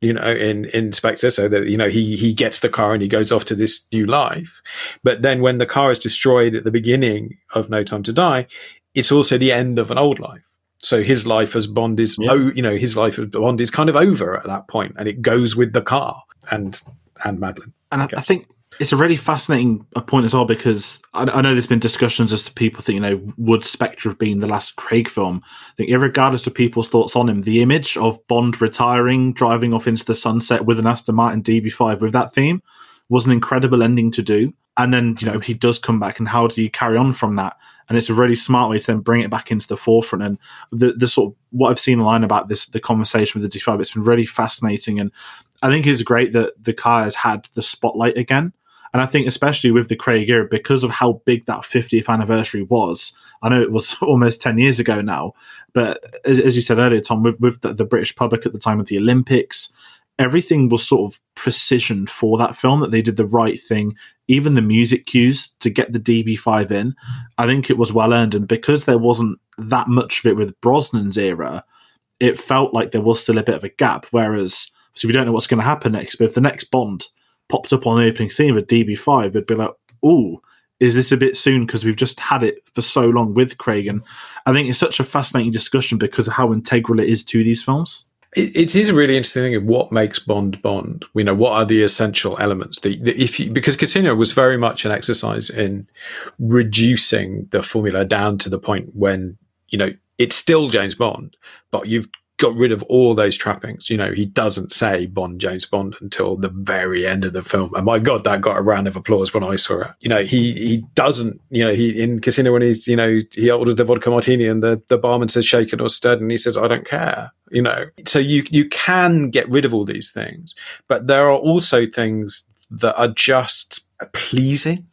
you know, in, in Spectre. So that, you know, he, he gets the car and he goes off to this new life. But then when the car is destroyed at the beginning of No Time to Die, it's also the end of an old life. So his life as Bond is, yeah. oh, you know, his life as Bond is kind of over at that point, and it goes with the car and and Madeleine. And I, I think it's a really fascinating uh, point as well because I, I, know there's been discussions as to people think, you know, would Spectre have been the last Craig film? I think, regardless of people's thoughts on him, the image of Bond retiring, driving off into the sunset with an Aston Martin DB5 with that theme was an incredible ending to do. And then, you know, mm-hmm. he does come back, and how do you carry on from that? and it's a really smart way to then bring it back into the forefront. And the the sort of what I've seen online about this, the conversation with the D5, it's been really fascinating, and I think it's great that the car has had the spotlight again. And I think, especially with the Craig era, because of how big that 50th anniversary was, I know it was [laughs] almost 10 years ago now, but as, as you said earlier, Tom, with, with the, the, British public at the time of the Olympics, everything was sort of precision for that film that they did the right thing. Even the music cues to get the db5 in i think it was well earned. And because there wasn't that much of it with brosnan's era it felt like there was still a bit of a gap. Whereas so we don't know what's going to happen next but if the next bond popped up on the opening scene with db5 it'd be like oh is this a bit soon? Because we've just had it for so long with craig. And i think it's such a fascinating discussion because of how integral it is to these films it, it is a really interesting thing of what makes Bond Bond. You know, what are the essential elements? The, the, if you, because Casino was very much an exercise in reducing the formula down to the point when you know it's still James Bond, but you've got rid of all those trappings. You know, he doesn't say Bond, James Bond until the very end of the film. And my God, that got a round of applause when I saw it. You know, he, he doesn't, you know, he, in Casino when he's, you know, he orders the vodka martini and the, the barman says shaken or stirred and he says, I don't care. You know, so you, you can get rid of all these things, but there are also things that are just pleasing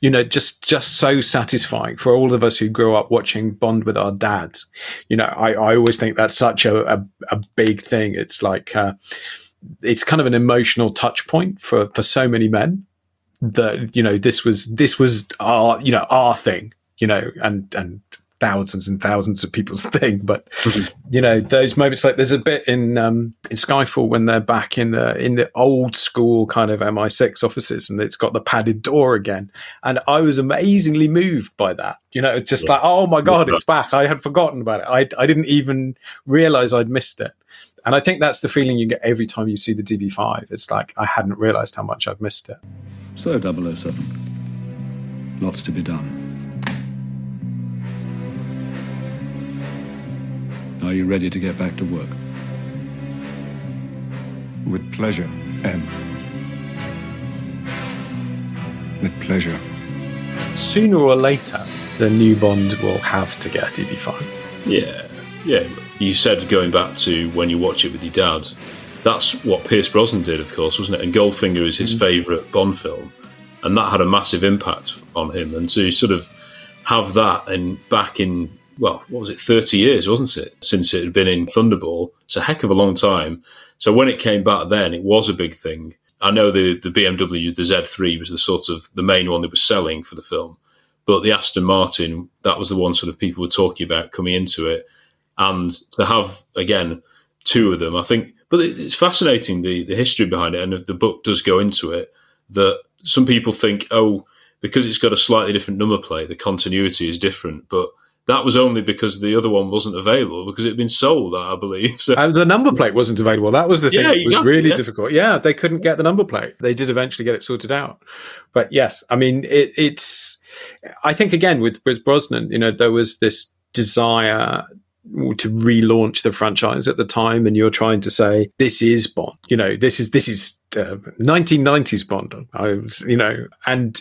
you know, just just so satisfying for all of us who grew up watching Bond with our dads. You know, I, I always think that's such a, a, a big thing. It's like uh, it's kind of an emotional touch point for for so many men that you know this was this was our you know our thing. You know, and and thousands and thousands of people's [laughs] thing, but you know those moments like there's a bit in um, in Skyfall when they're back in the in the old school kind of MI6 offices and it's got the padded door again, and I was amazingly moved by that. You know, it's just Yeah. like oh my god, it's back. I had forgotten about it. I I didn't even realize I'd missed it. And I think that's the feeling you get every time you see the DB5. It's like I hadn't realized how much I'd missed it. So, 007. Lots to be done. Are you ready to get back to work? With pleasure, M. With pleasure. Sooner or later, the new Bond will have to get a DB5. Yeah, yeah. You said going back to when you watch it with your dad, that's what Pierce Brosnan did, of course, wasn't it? And Goldfinger is his mm. favourite Bond film, and that had a massive impact on him. And to sort of have that and back in well, what was it, thirty years, wasn't it, since it had been in Thunderball? It's a heck of a long time. So when it came back, then it was a big thing. I know the the BMW, the Z3 was the sort of the main one that was selling for the film, but the Aston Martin, that was the one sort of people were talking about coming into it and to have again two of them, I think. But it's fascinating the the history behind it, and the book does go into it. That some people think, oh, because it's got a slightly different number plate, the continuity is different, but that was only because the other one wasn't available because it had been sold, I believe. So And the number plate wasn't available. That was the thing Yeah, that was exactly, really yeah. difficult. Yeah, they couldn't get the number plate. They did eventually get it sorted out. But yes, I mean, it, it's, I think again with, with Brosnan, you know, there was this desire to relaunch the franchise at the time. And you're trying to say, this is Bond, you know, this is, this is uh, 1990s Bond. I was, you know, and,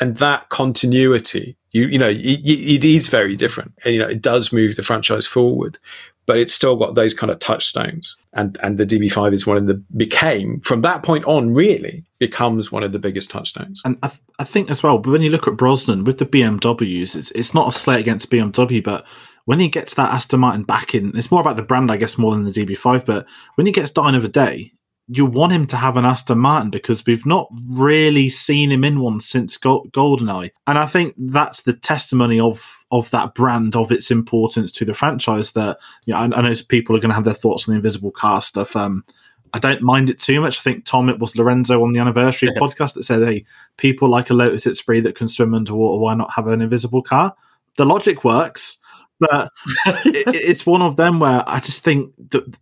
and that continuity, you, you know, it, it is very different. And, you know, it does move the franchise forward but it's still got those kind of touchstones. And and the DB5 is one of the became from that point on really becomes one of the biggest touchstones. And I, th- I think as well, but when you look at Brosnan with the BMWs, it's, it's not a slate against BMW, but when he gets that Aston Martin back in, it's more about the brand, I guess, more than the DB5. But when he gets Die Another Day, you want him to have an Aston Martin because we've not really seen him in one since Gol- GoldenEye. And I think that's the testimony of of that brand, of its importance to the franchise. That you know, I, I know people are going to have their thoughts on the Invisible Car stuff. Um, I don't mind it too much. I think Tom, it was Lorenzo on the anniversary podcast that said, "Hey, people like a Lotus Esprit that can swim underwater. Why not have an invisible car?" The logic works, but [laughs] it, it's one of them where I just think that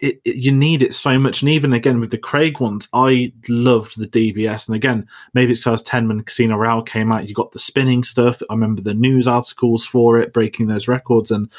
it, it- you need it so much. And even again with the Craig ones, I loved the DBS. And again, maybe it's because Tenman Casino Royale came out. You got the spinning stuff. I remember the news articles for it, breaking those records, and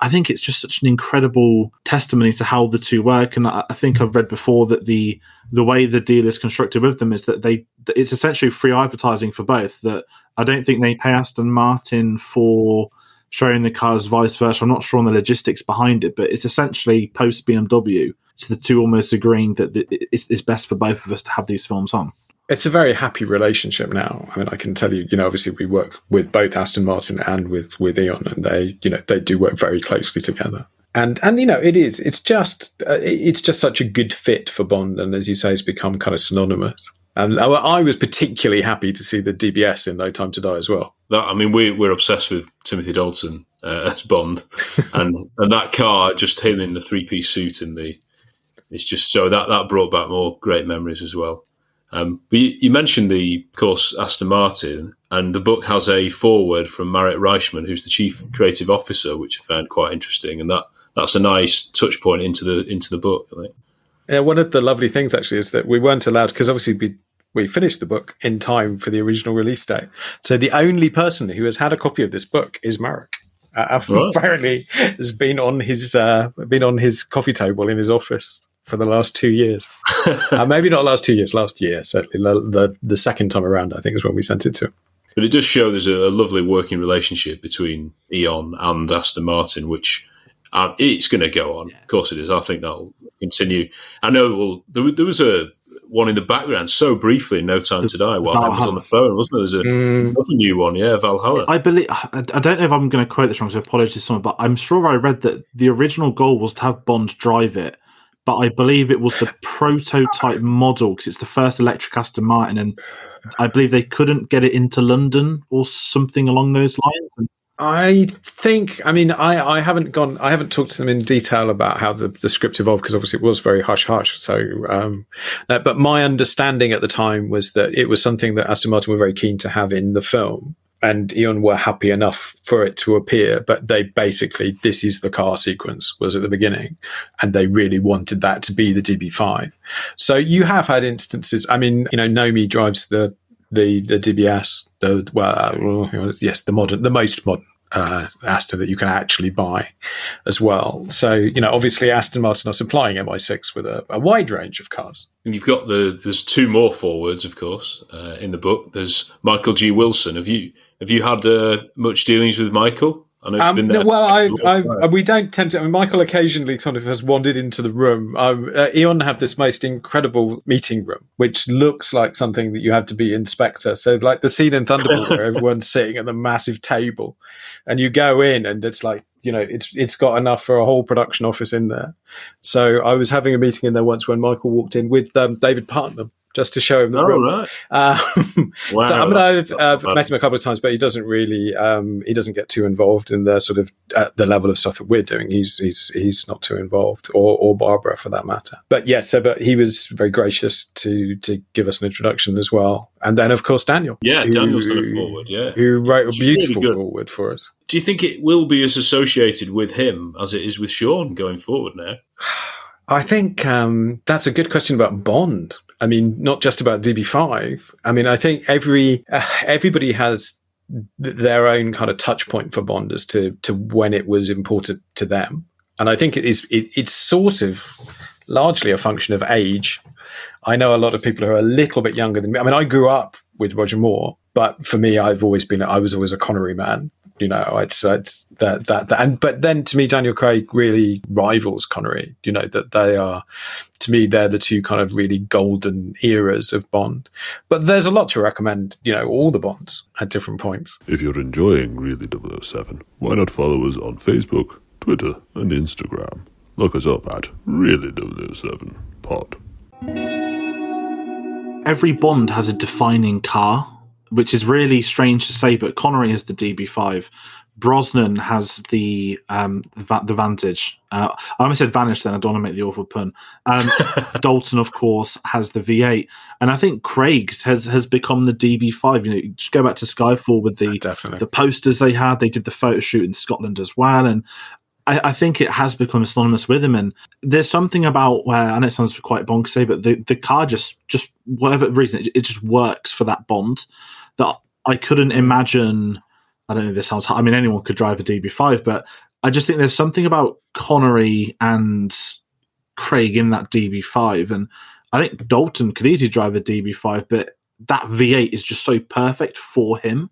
I think it's just such an incredible testimony to how the two work. And I, I think I've read before that the the way the deal is constructed with them is that they it's essentially free advertising for both. That I don't think they pay Aston Martin for showing the cars, vice versa. I'm not sure on the logistics behind it, but it's essentially post BMW. So the two almost agreeing that it's, best for both of us to have these films on. It's a very happy relationship now. I mean, I can tell you, you know, obviously we work with both Aston Martin and with with Eon, and they, you know, they do work very closely together. And and you know, it is. It's just uh, it's just such a good fit for Bond, and as you say, it's become kind of synonymous. And I, was particularly happy to see the DBS in No Time to Die as well. that I mean, we we're obsessed with Timothy Dalton uh, as Bond, [laughs] and and that car, just him in the three piece suit and the, it's just so that that brought back more great memories as well. Um, but you, you mentioned the of course Aston Martin, and the book has a foreword from Marek Reichman, who's the chief creative officer, which I found quite interesting, and that that's a nice touch point into the into the book. I think. Yeah, one of the lovely things actually is that we weren't allowed because obviously we we finished the book in time for the original release date. So the only person who has had a copy of this book is Marek. Uh, [laughs] Right. Apparently, has been on his uh, been on his coffee table in his office for the last two years. [laughs] uh, maybe not last two years, last year certainly. The, the the second time around, I think, is when we sent it to him. But it does show there's a, a lovely working relationship between Eon and Aston Martin, which uh, it's going to go on. Of course, it is. I think that'll continue. I know. Well, there, there was a one in the background so briefly in No Time to Die while I was on the phone, wasn't there? There's a, mm. another new one, yeah, Valhalla. I believe I I don't know if I'm going to quote this wrong, so apologies to someone, but I'm sure I read that the original goal was to have Bond drive it, but I believe it was the [laughs] prototype model because it's the first electric Aston Martin, and I believe they couldn't get it into London or something along those lines. And I think, I mean, I, I haven't gone, I haven't talked to them in detail about how the, the script evolved because obviously it was very hush hush. So, um, uh, but my understanding at the time was that it was something that Aston Martin were very keen to have in the film and Eon were happy enough for it to appear, but they basically, this is the car sequence was at the beginning and they really wanted that to be the DB5. So you have had instances, I mean, you know, Nomi drives the, the the DBS, the well, yes, the modern, the most modern uh, Aston that you can actually buy as well. So you know, obviously, Aston Martin are supplying MI6 with a, a wide range of cars. And you've got the there's two more forewords, of course, uh, in the book. There's Michael G. Wilson. Have you have you had uh, much dealings with Michael? I know Um, been no, well, I, I, we don't tend to. I mean, Michael occasionally kind of has wandered into the room. Um, uh, Eon have this most incredible meeting room, which looks like something that you have to be in Spectre. So, like the scene in Thunderball where [laughs] everyone's sitting at the massive table, and you go in, and it's like you know, it's it's got enough for a whole production office in there. So, I was having a meeting in there once when Michael walked in with um, David Puttnam. Just to show him the Oh, room. right. Um, Wow, [laughs] so, I mean, I've, I've met him a couple of times, but he doesn't really, um, he doesn't get too involved in the sort of at the level of stuff that we're doing. He's he's he's not too involved, or or Barbara for that matter. But yes, so but he was very gracious to to give us an introduction as well, and then of course Daniel. Yeah, who- Daniel's done a foreword. Yeah, who wrote Which a is really beautiful foreword for us. Do you think it will be as associated with him as it is with Sean going forward now? [sighs] I think um, that's a good question about Bond. I mean, not just about DB5. I mean, I think every uh, everybody has th- their own kind of touch point for Bond as to to when it was important to them, and I think it is it, it's sort of largely a function of age. I know a lot of people who are a little bit younger than me. I mean, I grew up with Roger Moore, but for me, I've always been I was always a Connery man. You know, it's it's that that, that and but then to me, Daniel Craig really rivals Connery. You know that they are to me they're the two kind of really golden eras of Bond. But there's a lot to recommend. You know, all the Bonds at different points. If you're enjoying Really 007, why not follow us on Facebook, Twitter, and Instagram? Look us up at Really 007 Pod. every Bond has a defining car, which is really strange to say, but Connery has the DB5. Brosnan has the um, the, the Vantage. Uh, I almost said Vanish then. I don't want to make the awful pun. Um, [laughs] Dalton, of course, has the V8, and I think Craig's has has become the DB5. You know, just go back to Skyfall with the the posters they had. They did the photo shoot in Scotland as well, and I, I think it has become synonymous with him. And there's something about where, and it sounds quite bonkers, say, but the, the car just, just whatever reason, it, it just works for that Bond that I couldn't imagine. I don't know this sounds, I mean, anyone could drive a DB5, but I just think there's something about Connery and Craig in that DB5. And I think Dalton could easily drive a DB5, but that V8 is just so perfect for him.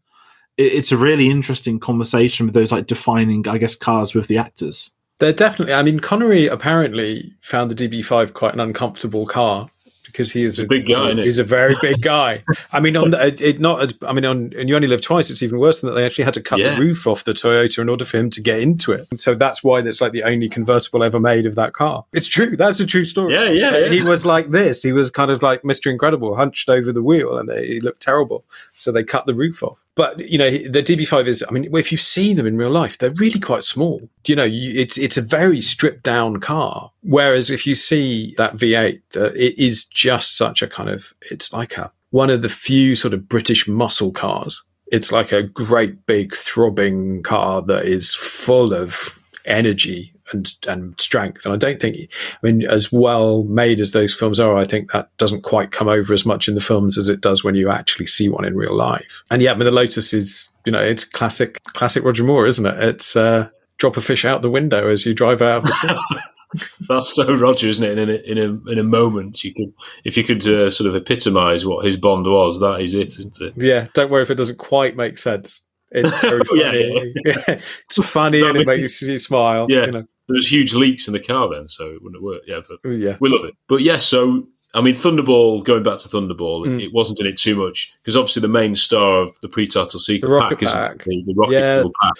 It, it's a really interesting conversation with those like defining, I guess, cars with the actors. They're definitely. I mean, Connery apparently found the DB5 quite an uncomfortable car because he is a, big guy. He's a very big guy. I mean, on [laughs] the, it, not. As, I mean, on and you only live twice. It's even worse than that. They actually had to cut Yeah. the roof off the Toyota in order for him to get into it. So that's why that's like the only convertible ever made of that car. It's true. That's a true story. Yeah, yeah, yeah. He was like this. He was kind of like Mr. Incredible, hunched over the wheel, and they, he looked terrible. So they cut the roof off. But you know, the DB5 is. I mean, if you see them in real life, they're really quite small. You know, you, it's it's a very stripped down car. Whereas if you see that V8, uh, it is just such a kind of. It's like a one of the few sort of British muscle cars. It's like a great big throbbing car that is full of energy and and strength. And I don't think, I mean, as well made as those films are, I think that doesn't quite come over as much in the films as it does when you actually see one in real life. And yeah, I mean, the Lotus is, you know, it's classic, classic Roger Moore, isn't it? It's uh, drop a fish out the window as you drive out of the city. [laughs] That's so Roger, isn't it? In a in a in a moment, you could if you could uh, sort of epitomise what his Bond was, that is it, isn't it? yeah, don't worry if it doesn't quite make sense. It's very [laughs] Yeah, funny. [laughs] it's funny and it makes you smile. Yeah, You know. There's huge leaks in the car then, so it wouldn't work. Yeah, but Yeah. we love it. But yes, so I mean, Thunderball. Going back to Thunderball, Mm. it, wasn't in it too much because obviously the main star of the pre-title sequence rocket pack is the, the rocket Yeah. pack.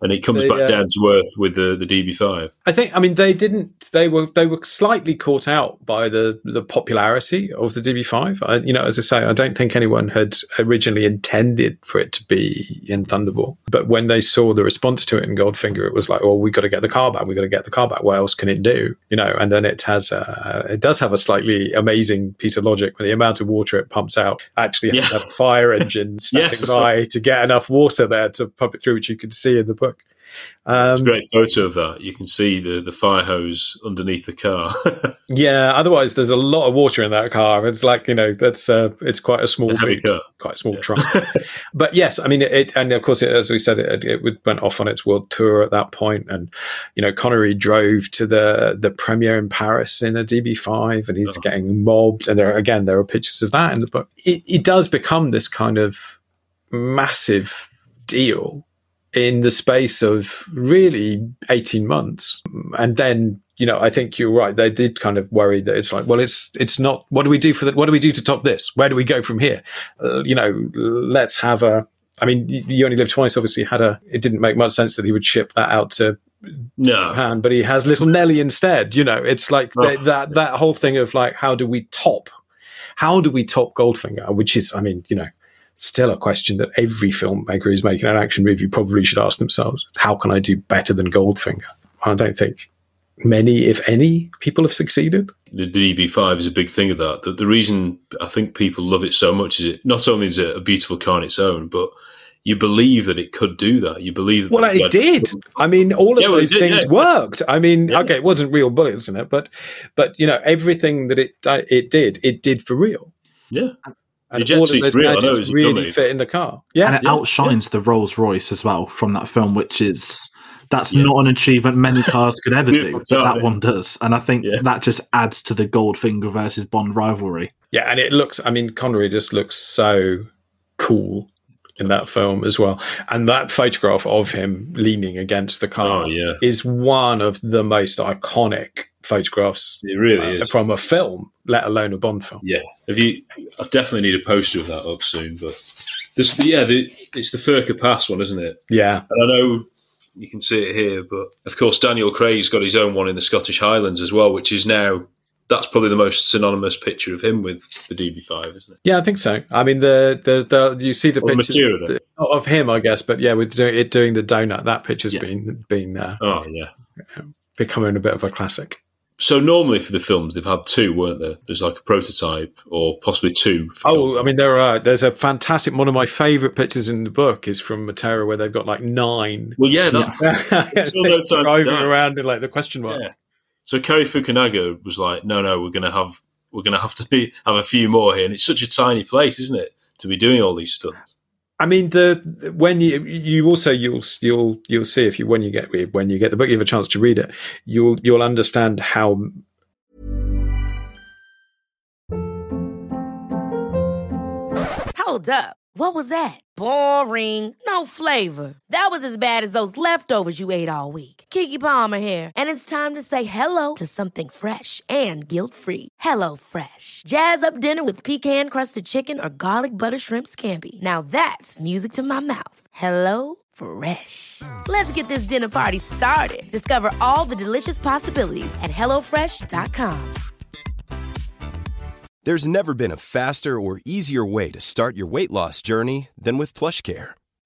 And it comes The, back uh, down to earth with the the DB5. I think. I mean, they didn't. They were. They were slightly caught out by the the popularity of the DB5. I, you know, as I say, I don't think anyone had originally intended for it to be in Thunderball. But when they saw the response to it in Goldfinger, it was like, well, we've got to get the car back. We've got to get the car back. What else can it do? You know. And then it has. A, it does have a slightly amazing piece of logic. With the amount of water it pumps out, actually has Yeah. have a fire engine [laughs] standing Yes, by to get enough water there to pump it through, which you can see in the book. Um, It's a great photo of that. You can see the the fire hose underneath the car. [laughs] Yeah, otherwise there's a lot of water in that car. It's like you know that's uh, it's quite a small boot, quite a small trunk. [laughs] but yes, I mean it, and of course it, as we said, it, it went off on its world tour at that point, and you know Connery drove to the the premiere in Paris in a DB5, and he's getting mobbed, and there again there are pictures of that in the book. It, it does become this kind of massive deal in the space of really 18 months. And then, you know, I think you're right. They did kind of worry that it's like, well, it's, it's not, what do we do for that? What do we do to top this? Where do we go from here? Uh, you know, let's have a, I mean, you only live twice, obviously had a, it didn't make much sense that he would ship that out to no, Japan, but he has little Nellie instead. You know, it's like Oh. that, that, that whole thing of like, how do we top, how do we top Goldfinger? Which is, I mean, you know, still a question that every filmmaker who's making an action movie probably should ask themselves. How can I do better than Goldfinger? I don't think many, if any, people have succeeded. the DB5 is a big thing of that. The, the reason I think people love it so much is it not only is it a beautiful car on its own, but you believe that it could do that. You believe that Well, the it red- did. I mean, all of Yeah, well, those did, things yeah. worked. I mean, okay, it wasn't real bullets in it, but, but you know, everything that it uh, it did, it did for real. Yeah. And Eject all of those real. I know gadgets really dummy. fit in the car. Yeah, and it yeah, outshines the Rolls Royce as well from that film, which is that's not an achievement many cars could ever [laughs] do, but that one does, and I think that just adds to the Goldfinger versus Bond rivalry. Yeah, and it looks. I mean, Connery just looks so cool in that film as well. And that photograph of him leaning against the car Oh, yeah. is one of the most iconic photographs. It really uh, is. from a film, let alone a Bond film. Yeah, if you, I definitely need a poster of that up soon. But this, yeah, the, it's the Furka Pass one, isn't it? Yeah, And I know you can see it here, but of course Daniel Craig's got his own one in the Scottish Highlands as well, which is now that's probably the most synonymous picture of him with the DB5, isn't it? Yeah, I think so. I mean, the the, the you see the Or the pictures not of him, I guess, but yeah, with doing it doing the donut, that picture's been been uh, Oh yeah. becoming a bit of a classic. So normally for the films they've had two, weren't there? There's like a prototype or possibly two. For Oh, I mean, there are. There's a fantastic. One of my favourite pictures in the book is from Matera, where they've got like nine. Well, yeah, that, Still no [laughs] time driving around in like the question mark. Yeah. So Cary Fukunaga was like, "No, no, we're gonna have we're gonna have to be, have a few more here." And it's such a tiny place, isn't it, to be doing all these stunts? I mean, the when you you also you'll you'll you'll see if you when you get when you get the book, you have a chance to read it. You'll you'll understand how Hold up. What was that? Boring. No flavor. That was as bad as those leftovers you ate all week. Keke Palmer here, and it's time to say hello to something fresh and guilt-free. Hello Fresh. Jazz up dinner with pecan-crusted chicken or garlic butter shrimp scampi. Now that's music to my mouth. Hello Fresh. Let's get this dinner party started. Discover all the delicious possibilities at hellofresh.com. There's never been a faster or easier way to start your weight loss journey than with PlushCare.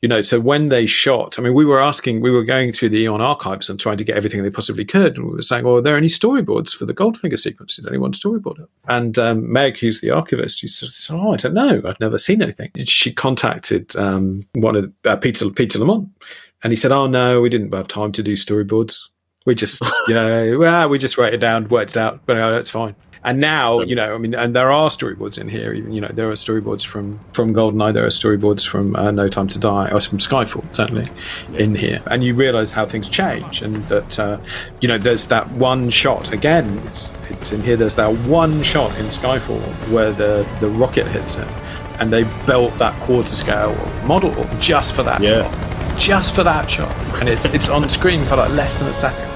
You know, so when they shot, I mean, we were asking, we were going through the Eon archives and trying to get everything they possibly could. And we were saying, well, are there any storyboards for the Goldfinger sequence? Did anyone storyboard it? And um, Meg, who's the archivist, she said, oh, I don't know. I've never seen anything. She contacted um, one of uh, Peter, Peter Lamont and he said, oh, no, we didn't have time to do storyboards. We just, you know, [laughs] well, we just wrote it down, worked it out, but no, that's fine. And now, you know, I mean, and there are storyboards in here. Even you know, there are storyboards from from Goldeneye. There are storyboards from uh, No Time to Die, or from Skyfall, certainly, in here. And you realise how things change, and that uh, you know, there's that one shot again. It's it's in here. There's that one shot in Skyfall where the the rocket hits it, and they built that quarter scale model just for that Yeah. shot, just for that shot, and it's it's on screen for like less than a second.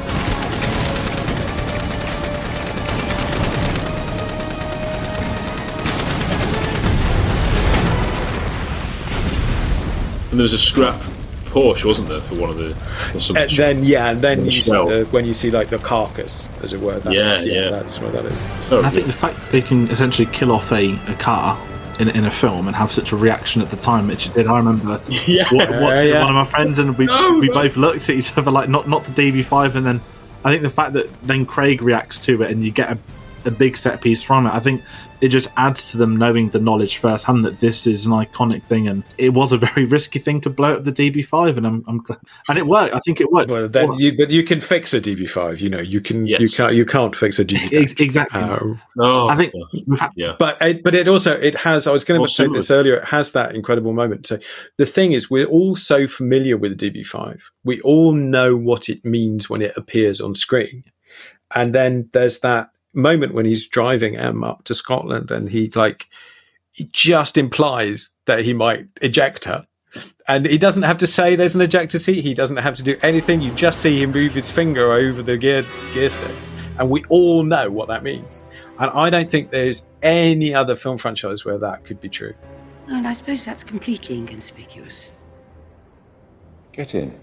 And there was a scrap Porsche, wasn't there, for one of the. some- And then yeah, and then the you see the, when you see like the carcass, as it were. That, Yeah, yeah. that's what that is. and I think the fact they can essentially kill off a, a car in, in a film and have such a reaction at the time, which it did. I remember [laughs] Yeah. wa- watching Yeah, yeah. one of my friends, and we No, we no. both looked at each other like not not the DB5, and then I think the fact that then Craig reacts to it and you get a, a big set piece from it, I think it just adds to them knowing the knowledge firsthand that this is an iconic thing, and it was a very [laughs] risky thing to blow up the DB5, and I'm, I'm glad, and it worked. I think it worked. Well, then you, but you can fix a DB5. You know, you can. You can't. You can't fix a DB5. [laughs] Ex- exactly. Uh, Oh, I think yeah. yeah. but it, but it also it has. I was going to say this earlier. It has that incredible moment. So the thing is, we're all so familiar with the DB5. We all know what it means when it appears on screen, and then there's that moment when he's driving M up to Scotland, and he like he just implies that he might eject her. And he doesn't have to say there's an ejector seat. He doesn't have to do anything. You just see him move his finger over the gear gear stick, and we all know what that means. And I don't think there's any other film franchise where that could be true. And I suppose that's completely inconspicuous. Get in.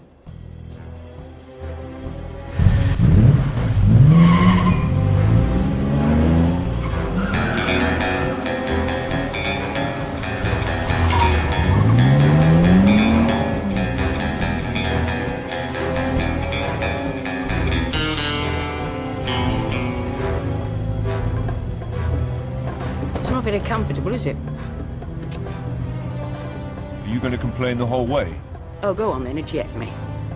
Not very comfortable, is it? Are you going to complain the whole way? Oh, go on then, eject me.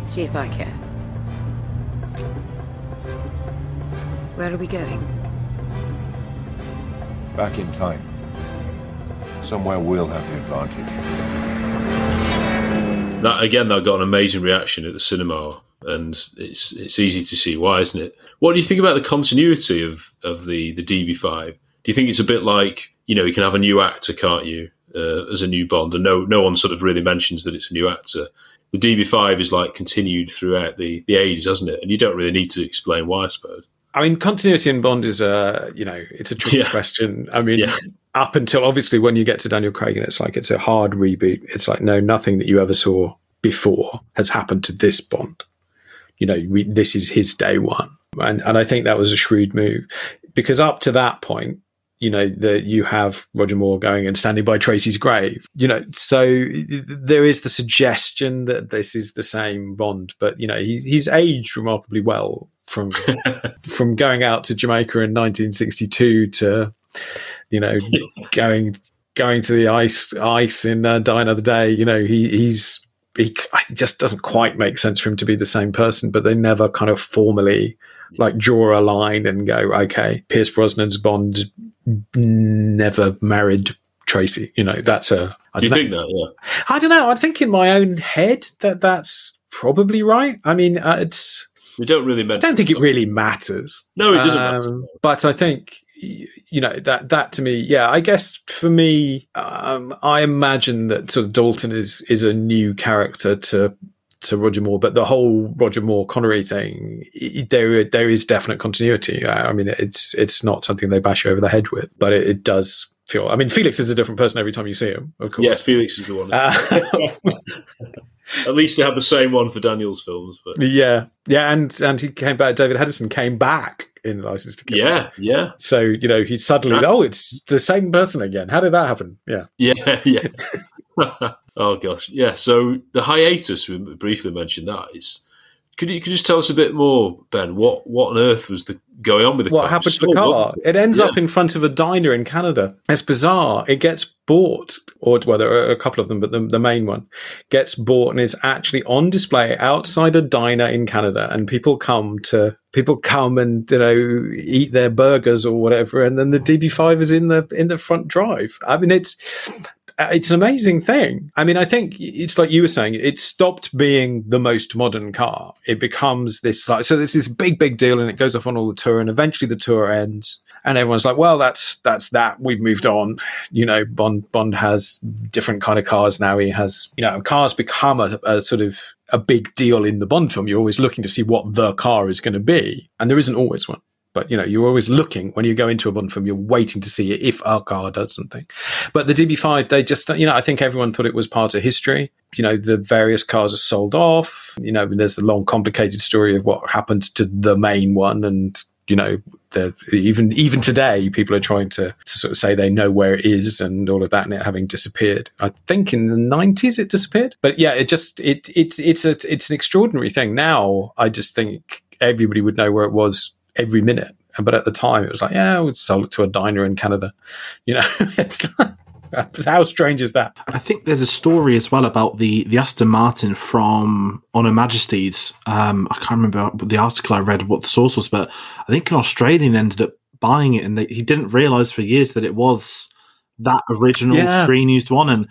See if I can. Where are we going? Back in time. Somewhere we'll have the advantage. That again, that got an amazing reaction at the cinema, and it's it's easy to see why, isn't it? What do you think about the continuity of of the the DB5? Do you think it's a bit like you know you can have a new actor, can't you, uh, as a new Bond, and no no one sort of really mentions that it's a new actor. The DB5 is like continued throughout the the ages, hasn't it? And you don't really need to explain why, I suppose. I mean, continuity in Bond is a you know it's a tricky Yeah. question. I mean, Yeah. up until obviously when you get to Daniel Craig and it's like it's a hard reboot. It's like no, nothing that you ever saw before has happened to this Bond. You know, we, this is his day one, and and I think that was a shrewd move because up to that point, you know, that you have Roger Moore going and standing by Tracy's grave. You know, so there is the suggestion that this is the same Bond, but you know, he's he's aged remarkably well from [laughs] from going out to Jamaica in 1962 to you know [laughs] going going to the ice ice in uh, Die Another Day. You know, he he's he it just doesn't quite make sense for him to be the same person, but they never kind of formally like draw a line and go, okay, Pierce Brosnan's Bond never married Tracy. You know, that's a. I Do you don't think know. that? Yeah. I don't know. I think in my own head that that's probably right. I mean, uh, it's. We don't really I don't think it really matters. No, it doesn't Um, matter. But I think you know that that to me, yeah. I guess for me, um, I imagine that sort of Dalton is is a new character to to Roger Moore, but the whole Roger Moore Connery thing, there there is definite continuity. I mean, it's it's not something they bash you over the head with, but it, it does feel. I mean, Felix is a different person every time you see him. Of course, Yeah, Felix is the one. Uh, [laughs] At least they have the same one for Daniel's films, but yeah, yeah, and and he came back. David Hedison came back in License to Kill. yeah, yeah, So you know he suddenly Yeah. oh it's the same person again. How did that happen? Yeah. yeah, [laughs] yeah. [laughs] oh gosh, yeah. So the hiatus we briefly mentioned that is Could you, could you just tell us a bit more, Ben? What what on earth was the going on with the what car? happened to the car? It ends Yeah. up in front of a diner in Canada. It's bizarre. It gets bought, or well, there are a couple of them, but the, the main one gets bought and is actually on display outside a diner in Canada, and people come to people come and you know eat their burgers or whatever, and then the DB5 is in the in the front drive. I mean, it's Uh, it's an amazing thing. I mean, I think it's like you were saying, it stopped being the most modern car. It becomes this like, so there's this big, big deal and it goes off on all the tour and eventually the tour ends and everyone's like, well, that's, that's that. We've moved on. You know, Bond, Bond has different kind of cars now. He has, you know, cars become a, a sort of a big deal in the Bond film. You're always looking to see what the car is going to be. And there isn't always one. But you know, you're always looking when you go into a Bond film. You're waiting to see if our car does something. But the DB5, they just, you know, I think everyone thought it was part of history. You know, the various cars are sold off. You know, there's the long, complicated story of what happened to the main one, and you know, even even today, people are trying to to sort of say they know where it is and all of that, and it having disappeared. I think in the 90s it disappeared. But yeah, it just it it's it's a it's an extraordinary thing. Now I just think everybody would know where it was every minute. But at the time, it was like, yeah, we sold it to a diner in Canada. You know, [laughs] it's like, how strange is that? I think there's a story as well about the the Aston Martin from On Her Majesty's. Um, I can't remember the article I read what the source was, but I think an Australian ended up buying it, and they, he didn't realize for years that it was that original Yeah. screen used one. And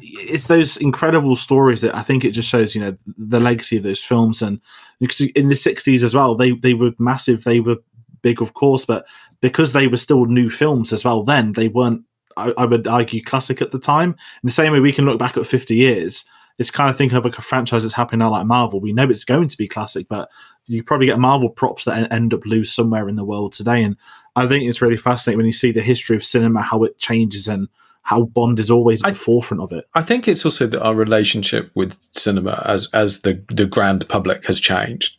it's those incredible stories that I think it just shows, you know, the legacy of those films. And because in the '60s as well, they they were massive. They were big, of course, but because they were still new films as well, then they weren't. I, I would argue classic at the time. In the same way, we can look back at 50 years. It's kind of thinking of like a franchise that's happening now, like Marvel. We know it's going to be classic, but you probably get Marvel props that end up loose somewhere in the world today. And I think it's really fascinating when you see the history of cinema, how it changes, and how Bond is always at the forefront of it. I think it's also that our relationship with cinema as as the the grand public has changed.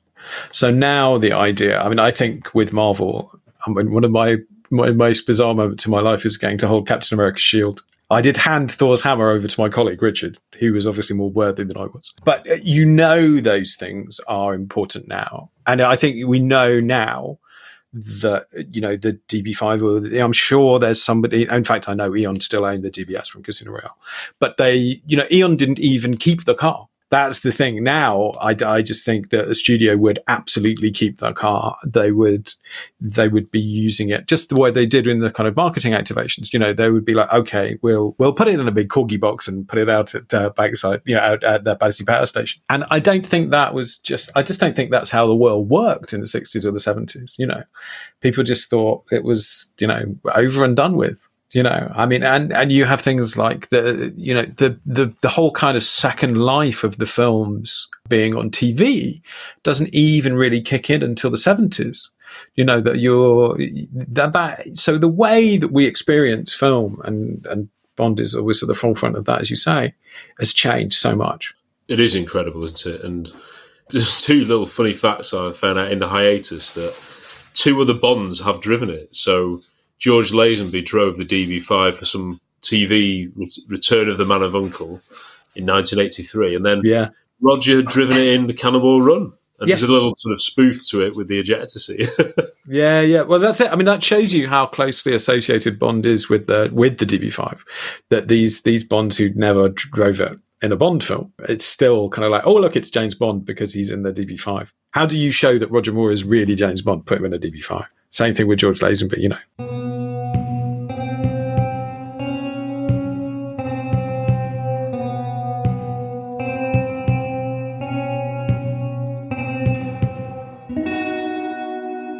So now the idea, I mean, I think with Marvel, I mean, one of my my most bizarre moments in my life is getting to hold Captain America's shield. I did hand Thor's hammer over to my colleague Richard, who was obviously more worthy than I was. But uh, you know those things are important now, and I think we know now that you know the DB5 or the, I'm sure there's somebody in fact I know Eon still own the DBS from Casino Royale but they you know Eon didn't even keep the car that's the thing. Now I, I just think that the studio would absolutely keep the car. They would they would be using it. Just the way they did in the kind of marketing activations you know they would be like okay we'll we'll put it in a big corgi box and put it out at uh, Bankside you know out at the Battersea Power Station. And I don't think that was just I just don't think that's how the world worked in the 60s or the 70s you know. People just thought it was you know over and done with you know i mean and and you have things like the you know the the the whole kind of second life of the films being on tv doesn't even really kick in until the 70s you know that you're that that so the way that we experience film and and bond is always at the forefront of that as you say has changed so much It is incredible, isn't it? And there's two little funny facts I found out in the hiatus that two other Bonds have driven it. So George Lazenby drove the DB5 for some TV Return of the Man of Uncle in 1983, and then yeah. Roger had driven it in the Cannonball Run. And Yes. there's a little sort of spoof to it with the ejector seat. [laughs] Yeah, yeah. Well, that's it. I mean, that shows you how closely associated Bond is with the with the DB5. That these these Bonds who never drove it in a Bond film, it's still kind of like, oh, look, it's James Bond because he's in the DB5. How do you show that Roger Moore is really James Bond? Put him in a DB5. Same thing with George Lazenby, you know.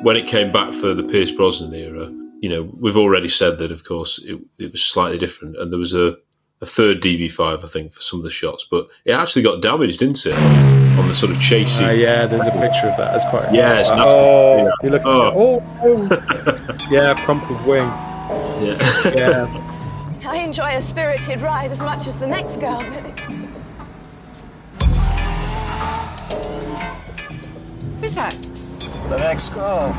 When it came back for the Pierce Brosnan era, you know, we've already said that, of course, it, it was slightly different, and there was a, a third DB5, I think, for some of the shots, but it actually got damaged, didn't it, on the sort of chasing? Uh, yeah, there's a picture of that. That's quite. Yeah, it's nasty. oh, Yeah. you look. Oh. Oh, oh. yeah, crumpled wing. Yeah. Yeah. I enjoy a spirited ride as much as the next girl, but Who's that? The next girl.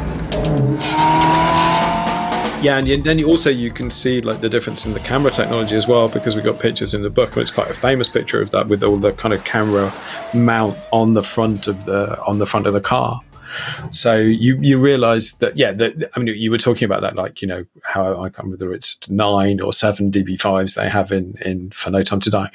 Yeah, and then you also you can see like the difference in the camera technology as well because we got pictures in the book, and it's quite a famous picture of that with all the kind of camera mount on the front of the on the front of the car. So you you realise that yeah, that I mean you were talking about that like you know how I can't whether it's nine or seven DB5s they have in in for No Time to Die,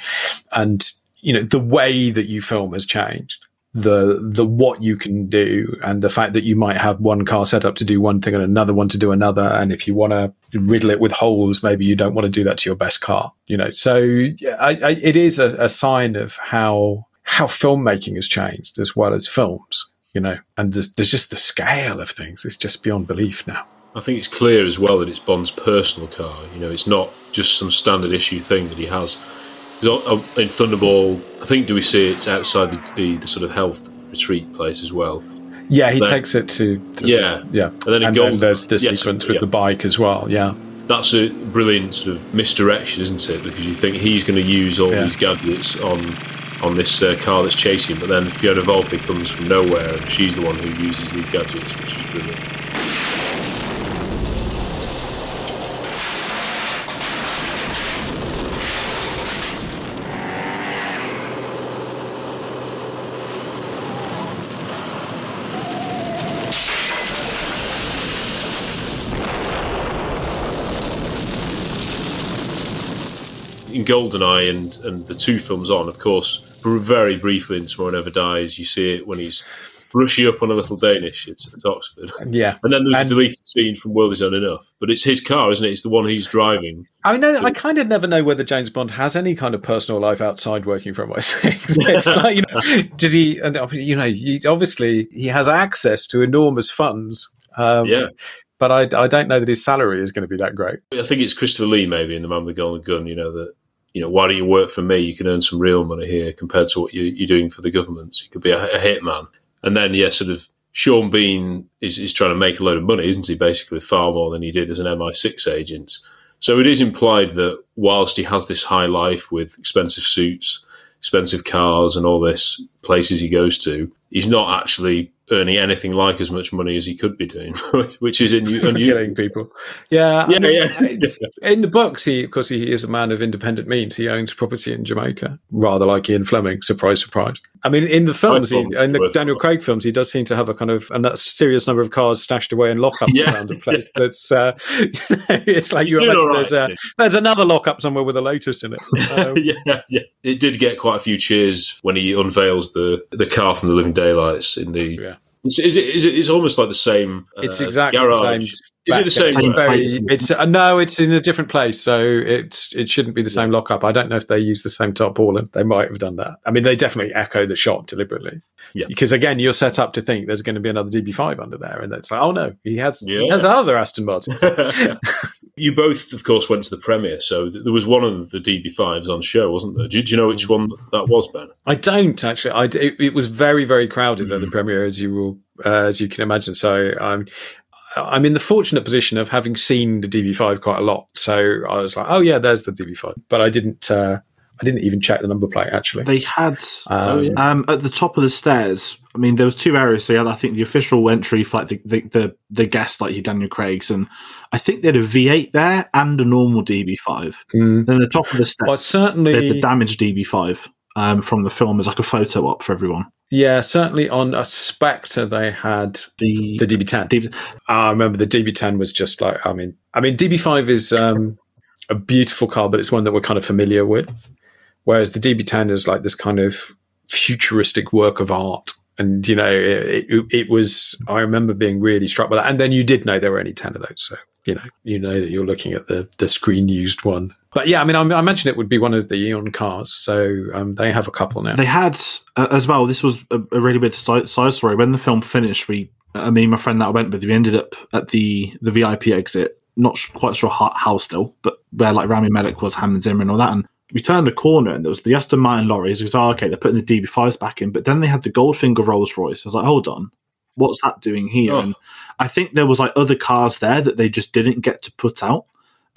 and you know the way that you film has changed the the what you can do and the fact that you might have one car set up to do one thing and another one to do another. And if you want to riddle it with holes maybe you don't want to do that to your best car you know? So I, I, it is a, a sign of how how filmmaking has changed as well as films you know? And there's, there's just the scale of things. It's just beyond belief now. I think it's clear as well that it's Bond's personal car. You know, it's not just some standard issue thing that he has. Uh, In Thunderball, I think do we see it's outside the, the, the sort of health retreat place as well? yeah he Then- takes it to, to Yeah. yeah And then in and Golden- there's the yes, sequence with yeah. the bike as well yeah That's a brilliant sort of misdirection, isn't it? Because you think he's going to use all Yeah. these gadgets on on this uh, car that's chasing, but then Fiona Volpe comes from nowhere and she's the one who uses these gadgets, which is brilliant. Goldeneye and, and the two films on, of course, very briefly in Tomorrow Never Dies, you see it when he's brushing up on a little Danish at, at Oxford. yeah And then there's a deleted scene from World Is Not Enough. But it's his car, isn't it? It's the one he's driving. I mean, no, I kind of never know whether James Bond has any kind of personal life outside working for MI6. [laughs] it's like, you know, does he? And I you know, he, obviously he has access to enormous funds. Um, Yeah. but I, I don't know that his salary is going to be that great. I think it's Christopher Lee, maybe, in The Man with the Golden Gun, you know, that, you know, why don't you work for me? You can earn some real money here compared to what you, you're doing for the government. You could be a, a hitman. And then, yeah, sort of Sean Bean is, is trying to make a load of money, isn't he? Basically, far more than he did as an MI6 agent. So it is implied that whilst he has this high life with expensive suits, expensive cars, and all this places he goes to, he's not actually earning anything like as much money as he could be doing, [laughs] which is in, unusual. Killing people. Yeah. I Yeah, mean, [laughs] yeah. In the books, he, of course, he is a man of independent means. He owns property in Jamaica, rather like Ian Fleming. Surprise, surprise. I mean, in the films, he, in the Daniel Craig films, he does seem to have a kind of a serious number of cars stashed away in lockups Yeah, around the place. [laughs] That's uh, [laughs] it's like you imagine right, there's a there's another lockup somewhere with a Lotus in it. Um, [laughs] yeah, yeah. It did get quite a few cheers when he unveils the the car from the Living Daylights in the. Yeah. Is, is it? Is it? It's almost like the same. Uh, It's exactly garage. the same. Is it the same? It's, uh, no, it's in a different place, so it's it shouldn't be the same lockup. I don't know if they use the same tarpaulin. They might have done that. I mean, they definitely echo the shot deliberately. Yeah. Because again, you're set up to think there's going to be another DB5 under there, and it's like, oh no, he has he has other Aston Martins. [laughs] you both, of course, went to the premiere, so th- there was one of the DB5s on show, wasn't there? Do, do you know which one that was, Ben? I don't actually. I it, it was very very crowded Mm. at the premiere, as you will uh, as you can imagine. So I'm I'm in the fortunate position of having seen the DB5 quite a lot. So I was like, oh yeah, there's the DB5, but I didn't. Uh, I didn't even check the number plate actually. They had Um, um, at the top of the stairs. I mean, there was two areas. So had, I think, the official entry for like the the the, the guest, like your Daniel Craig's, and I think they had a V8 there and a normal DB5. Mm. Then the top of the stairs, Well, certainly- they had the damaged DB5 um, from the film as like a photo op for everyone. Yeah, certainly on a Spectre they had the the DB10. I remember the DB10 was just like I mean I mean DB5 is um, a beautiful car, but it's one that we're kind of familiar with. Whereas the DB10 is like this kind of futuristic work of art. And you know, it, it, it was. I remember being really struck by that. And then you did know there were only ten of those, so you know, you know that you're looking at the the screen used one. But yeah, I mean, I, I imagine it would be one of the Eon cars. So um, they have a couple now. They had uh, as well. This was a, a really big side, side story. When the film finished, we, I mean, my friend that I went with, we ended up at the the VIP exit. Not sh- quite sure how, how still, but where like Rami Malek was, Hans Zimmer, and all that. And we turned a corner, and there was the Aston Martin lorries. We was oh, okay, they're putting the DB5s back in, but then they had the Goldfinger Rolls Royce. I was like, hold on, what's that doing here? Oh. And I think there was like other cars there that they just didn't get to put out.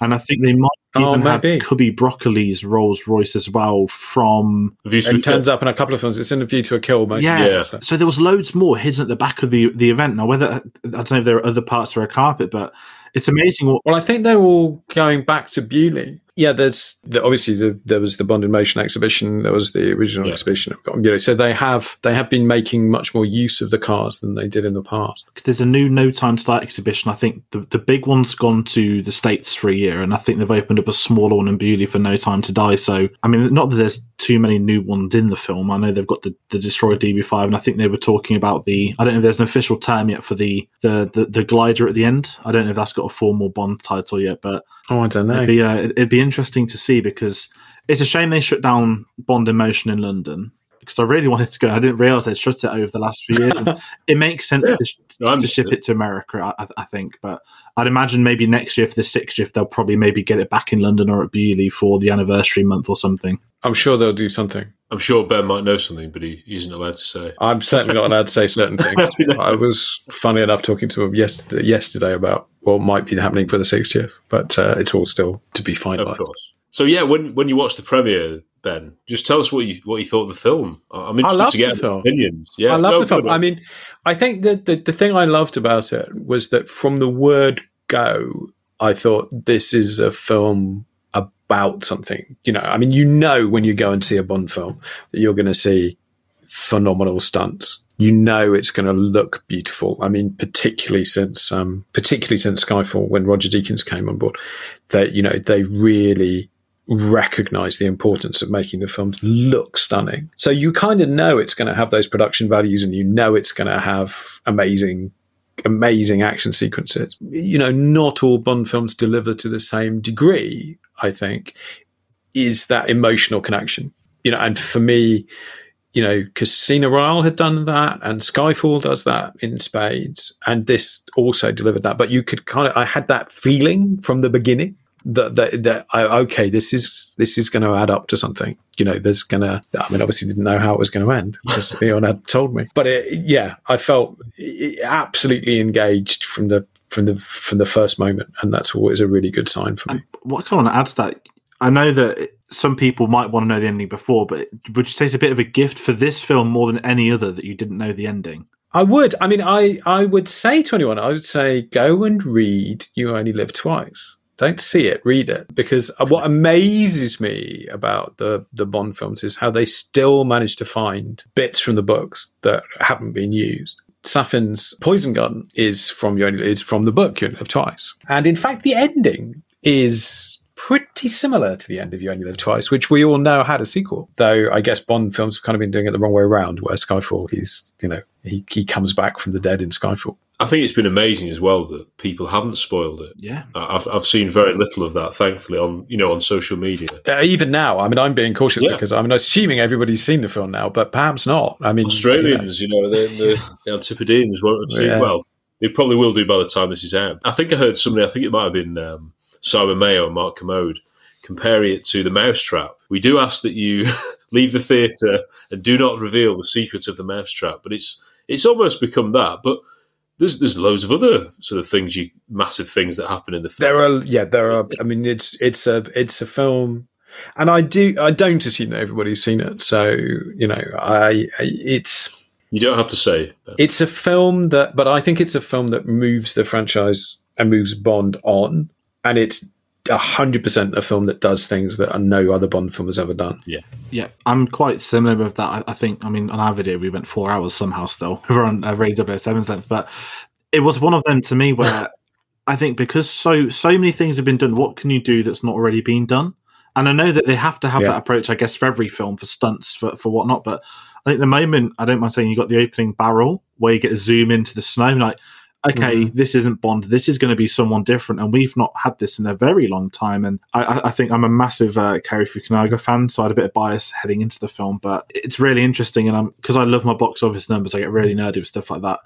And I think they might Oh, even have. Cubby Broccoli's Rolls Royce as well from It turns up in a couple of films. It's in a View to a Kill. Most yeah. of the So there was loads more hidden at the back of the the event. Now, whether I don't know if there are other parts or a carpet, but it's amazing. Well, I think they're all going back to Beaulieu. Yeah, there's the, obviously the, there was the Bond in Motion exhibition. There was the original Yeah. exhibition. You know, so they have they have been making much more use of the cars than they did in the past. because there's a new No Time to Die exhibition. I think the, the big one's gone to the States for a year, and I think they've opened up a smaller one in Beaulieu for No Time to Die. So, I mean, not that there's too many new ones in the film. I know they've got the, the Destroyer DB5, and I think they were talking about the. I don't know if there's an official term yet for the, the, the, the glider at the end. I don't know if that's got a formal Bond title yet, but Oh, I don't know. It'd be, uh, it'd be interesting to see because it's a shame they shut down Bond in Motion in London because I really wanted to go. I didn't realize they'd shut it over the last few years. And [laughs] it makes sense to, sh- to ship it to America, I, I think. But I'd imagine maybe next year for the sixth shift, they'll probably maybe get it back in London or at Beaulieu for the anniversary month or something. I'm sure they'll do something. I'm sure Ben might know something, but he isn't allowed to say. I'm certainly not allowed to say certain [laughs] things. I was funny enough talking to him yesterday, yesterday about what might be happening for the 60th, but uh, it's all still to be Of finalised. course. So yeah, when when you watch the premiere, Ben, just tell us what you what you thought of the film. I'm interested to get film. opinions. Yeah, I love the film. I mean, I think that the, the thing I loved about it was that from the word go, I thought this is a film about something. You know, I mean, you know, when you go and see a Bond film, that you're going to see phenomenal stunts. You know, it's going to look beautiful. I mean, particularly since, um, particularly since Skyfall, when Roger Deakins came on board, that you know they really recognize the importance of making the films look stunning. So you kind of know it's going to have those production values and you know it's going to have amazing amazing action sequences. You know, not all Bond films deliver to the same degree, I think, is that emotional connection. You know, and for me, you know, Casino Royale had done that and Skyfall does that in spades. And this also delivered that. But you could kind of, I had that feeling from the beginning that, that, that I, okay, this is, this is going to add up to something. You know, there's going to, I mean, obviously didn't know how it was going to end because [laughs] Leon had told me, but it, yeah, I felt absolutely engaged from the, from the, from the first moment. And that's always a really good sign for me. What I kind of want to add to that, I know that some people might want to know the ending before, but would you say it's a bit of a gift for this film more than any other that you didn't know the ending? I would. I mean, I, I would say to anyone, I would say, go and read You Only Live Twice. Don't see it, read it. Because uh, what amazes me about the, the Bond films is how they still manage to find bits from the books that haven't been used. Safin's Poison Gun is from Only is from the book Only Live Twice. And in fact, the ending is pretty similar to the end of You Only Live Twice, which we all know had a sequel. Though I guess Bond films have kind of been doing it the wrong way around, where Skyfall, he's, you know, he, he comes back from the dead in Skyfall. I think it's been amazing as well that people haven't spoiled it. Yeah, I've I've seen very little of that, thankfully, on you know on social media. Uh, even now, I mean, I'm being cautious Yeah. because I'm assuming everybody's seen the film now, but perhaps not. I mean, Australians, you know, the, the, the Antipodeans won't have seen Yeah. well. They probably will do by the time this is out. I think I heard somebody. I think it might have been um, Simon Mayo and Mark Kermode comparing it to the Mousetrap. We do ask that you [laughs] leave the theatre and do not reveal the secret of the Mousetrap, but it's it's almost become that. But there's there's loads of other sort of things, you massive things that happen in the film. There are, yeah, there are. I mean, it's it's a it's a film, and I do I don't assume that everybody's seen it. So you know, I, I it's You don't have to say. it's a film that, but I think it's a film that moves the franchise and moves Bond on, and it's hundred percent a film that does things that no other Bond film has ever done. Yeah. Yeah, I'm quite similar with that. I, I think, I mean, on our video, we went four hours somehow still. We [laughs] were on uh, Radio 007's length, but it was one of them to me where [laughs] I think because so so many things have been done, what can you do that's not already been done? And I know that they have to have Yeah. that approach, I guess, for every film, for stunts, for, for whatnot. But I think the moment, I don't mind saying, you got the opening barrel where you get a zoom into the snow, and like, okay, Mhm. this isn't Bond. This is going to be someone different, and we've not had this in a very long time. And I, I- I think I'm a massive uh, Cary Fukunaga fan, so I had a bit of bias heading into the film, but it's really interesting. And I'm because I love my box office numbers, I get really nerdy with stuff like that.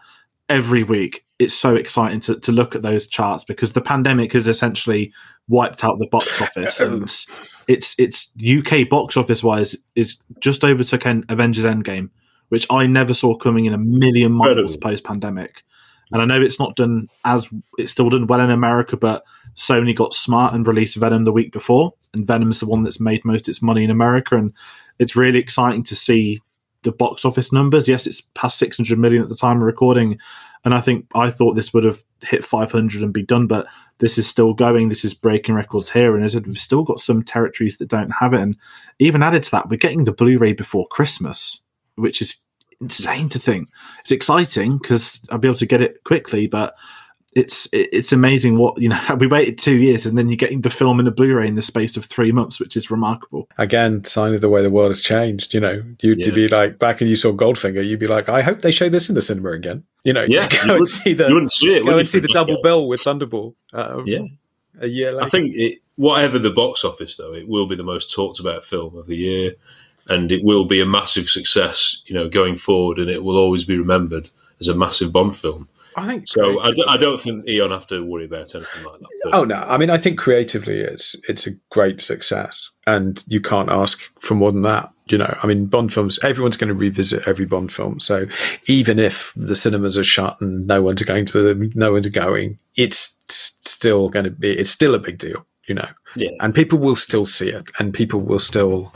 Every week, it's so exciting to, to look at those charts because the pandemic has essentially wiped out the box office, [laughs] and it's it's UK box office wise is just overtook Avengers Endgame, which I never saw coming in a million miles post pandemic. And I know it's not done as it's still done well in America, but Sony got smart and released Venom the week before, and Venom's the one that's made most of its money in America, and it's really exciting to see the box office numbers. Yes, it's past 600 million at the time of recording. And I think I thought this would have hit 500 and be done, but this is still going. This is breaking records here. And as we've still got some territories that don't have it. And even added to that, we're getting the Blu ray before Christmas, which is insane to think. It's exciting because I'll be able to get it quickly, but it's it's amazing what you know. [laughs] We waited two years and then you're getting the film in a Blu-ray in the space of three months, which is remarkable. Again, sign of the way the world has changed. You know, you'd Yeah. be like back and you saw Goldfinger, you'd be like, I hope they show this in the cinema again. You know, Yeah, [laughs] go you and wouldn't- see the you wouldn't see it, go and see the double decade? bill with Thunderball. Uh, Yeah. a year later. I think it, whatever the box office, though, it will be the most talked about film of the year, and it will be a massive success, you know, going forward, and it will always be remembered as a massive Bond film. I think so. I, d- I don't think Eon have to worry about anything like that. But Oh no! I mean, I think creatively, it's it's a great success, and you can't ask for more than that. You know, I mean, Bond films. Everyone's going to revisit every Bond film, so even if the cinemas are shut and no one's going to them, no one's going, it's still going to be. It's still a big deal. You know, Yeah. and people will still see it, and people will still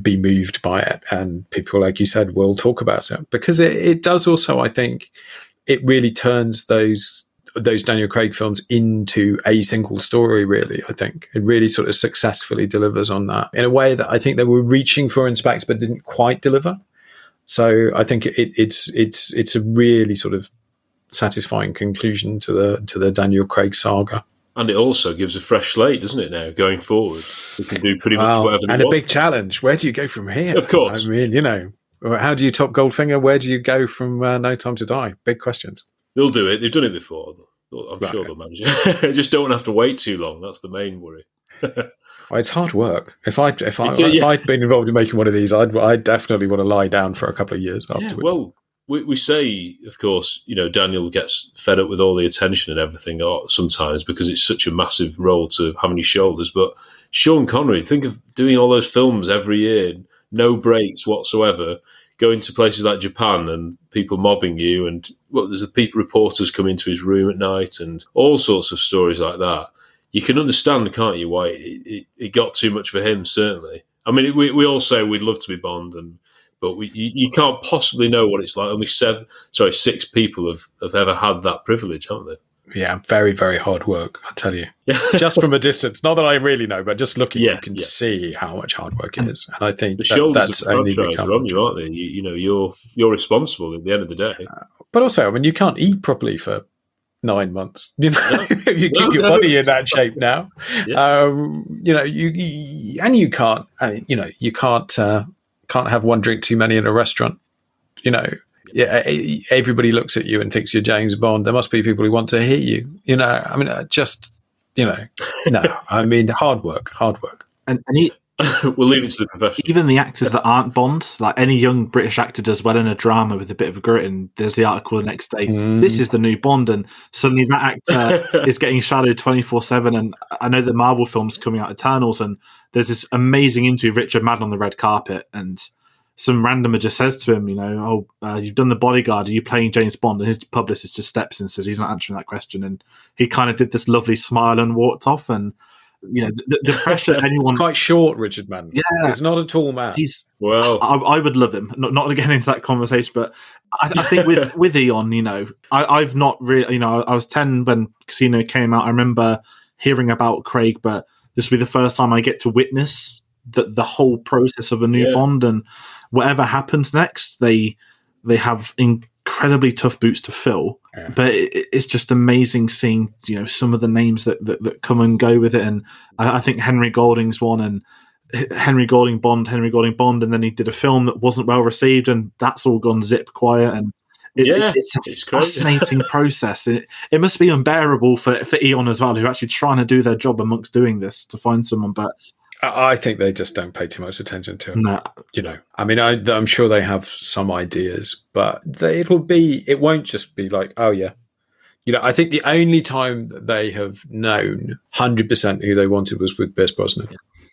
be moved by it, and people, like you said, will talk about it because it, it does also, I think, it really turns those those Daniel Craig films into a single story. Really, I think it really sort of successfully delivers on that in a way that I think they were reaching for in Spectre, but didn't quite deliver. So I think it, it's it's it's a really sort of satisfying conclusion to the to the Daniel Craig saga. And it also gives a fresh slate, doesn't it? Now going forward, we can do pretty much Wow. whatever. and a want. big challenge. Where do you go from here? Of course. I mean, you know, how do you top Goldfinger? Where do you go from uh, No Time to Die? Big questions. They'll do it. They've done it before. I'm Right. sure they'll manage it. They [laughs] just don't have to wait too long. That's the main worry. [laughs] Well, it's hard work. If I if I if [laughs] yeah. I'd been involved in making one of these, I'd I definitely want to lie down for a couple of years Yeah, afterwards. well, we, we say, of course, you know, Daniel gets fed up with all the attention and everything or sometimes because it's such a massive role to have on your shoulders. But Sean Connery, think of doing all those films every year, no breaks whatsoever, going to places like Japan and people mobbing you, and well, there's a people reporters come into his room at night, and all sorts of stories like that. You can understand, can't you, why it, it, it got too much for him? Certainly. I mean, we, we all say we'd love to be Bond, and but we, you, you can't possibly know what it's like. Only seven, sorry, six people have, have ever had that privilege, haven't they? yeah, very very hard work. I tell you, [laughs] just from a distance. Not that I really know, but just looking, Yeah, you can yeah. see how much hard work it is. And I think The that, shoulders that's of only become. are on you, aren't they? You, you know, you're you're responsible at the end of the day. But also, I mean, you can't eat properly for nine months. [laughs] You know, [laughs] you No, keep your no, body in that shape now. Um, you know, you, you and you can't. Uh, you know, you can't uh, can't have one drink too many in a restaurant. You know, yeah, everybody looks at you and thinks you're James Bond. There must be people who want to hear you. You know, I mean, uh, just you know, no. [laughs] I mean, hard work, hard work. And, and he, we'll leave it to the professionals. even the actors that aren't Bond, like any young British actor does well in a drama with a bit of grit, and there's the article the next day. Mm. This is the new Bond, and suddenly that actor [laughs] is getting shadowed twenty four seven. And I know the Marvel films coming out, Eternals, and there's this amazing interview of Richard Madden on the red carpet, and some randomer just says to him, you know, oh, uh, you've done the bodyguard. Are you playing James Bond? And his publicist just steps in and says he's not answering that question, and he kind of did this lovely smile and walked off, and. You know the, the pressure [laughs] anyone It's quite short, Richard Madden. Yeah. he's not a tall man. He's well. I, I would love him. Not not to get [laughs] into that conversation, but I, I think with [laughs] with Eon, you know, I, I've not really, you know, I was ten when Casino came out. I remember hearing about Craig, but this will be the first time I get to witness the the whole process of a new Yeah. Bond and whatever happens next. They they have incredibly tough boots to fill. But it, it's just amazing seeing you know some of the names that, that, that come and go with it, and I, I think Henry Golding's one, and Henry Golding Bond, Henry Golding Bond, and then he did a film that wasn't well received, and that's all gone zip quiet, and it, Yeah, it- it's a it's fascinating [laughs] process. It, it must be unbearable for for Eon as well, who are actually trying to do their job amongst doing this to find someone, but I I think they just don't pay too much attention to it. no, You know, I mean, I, I'm sure they have some ideas, but they, it'll be, it won't just be like, oh yeah. You know, I think the only time that they have known 100% who they wanted was with Pierce Brosnan.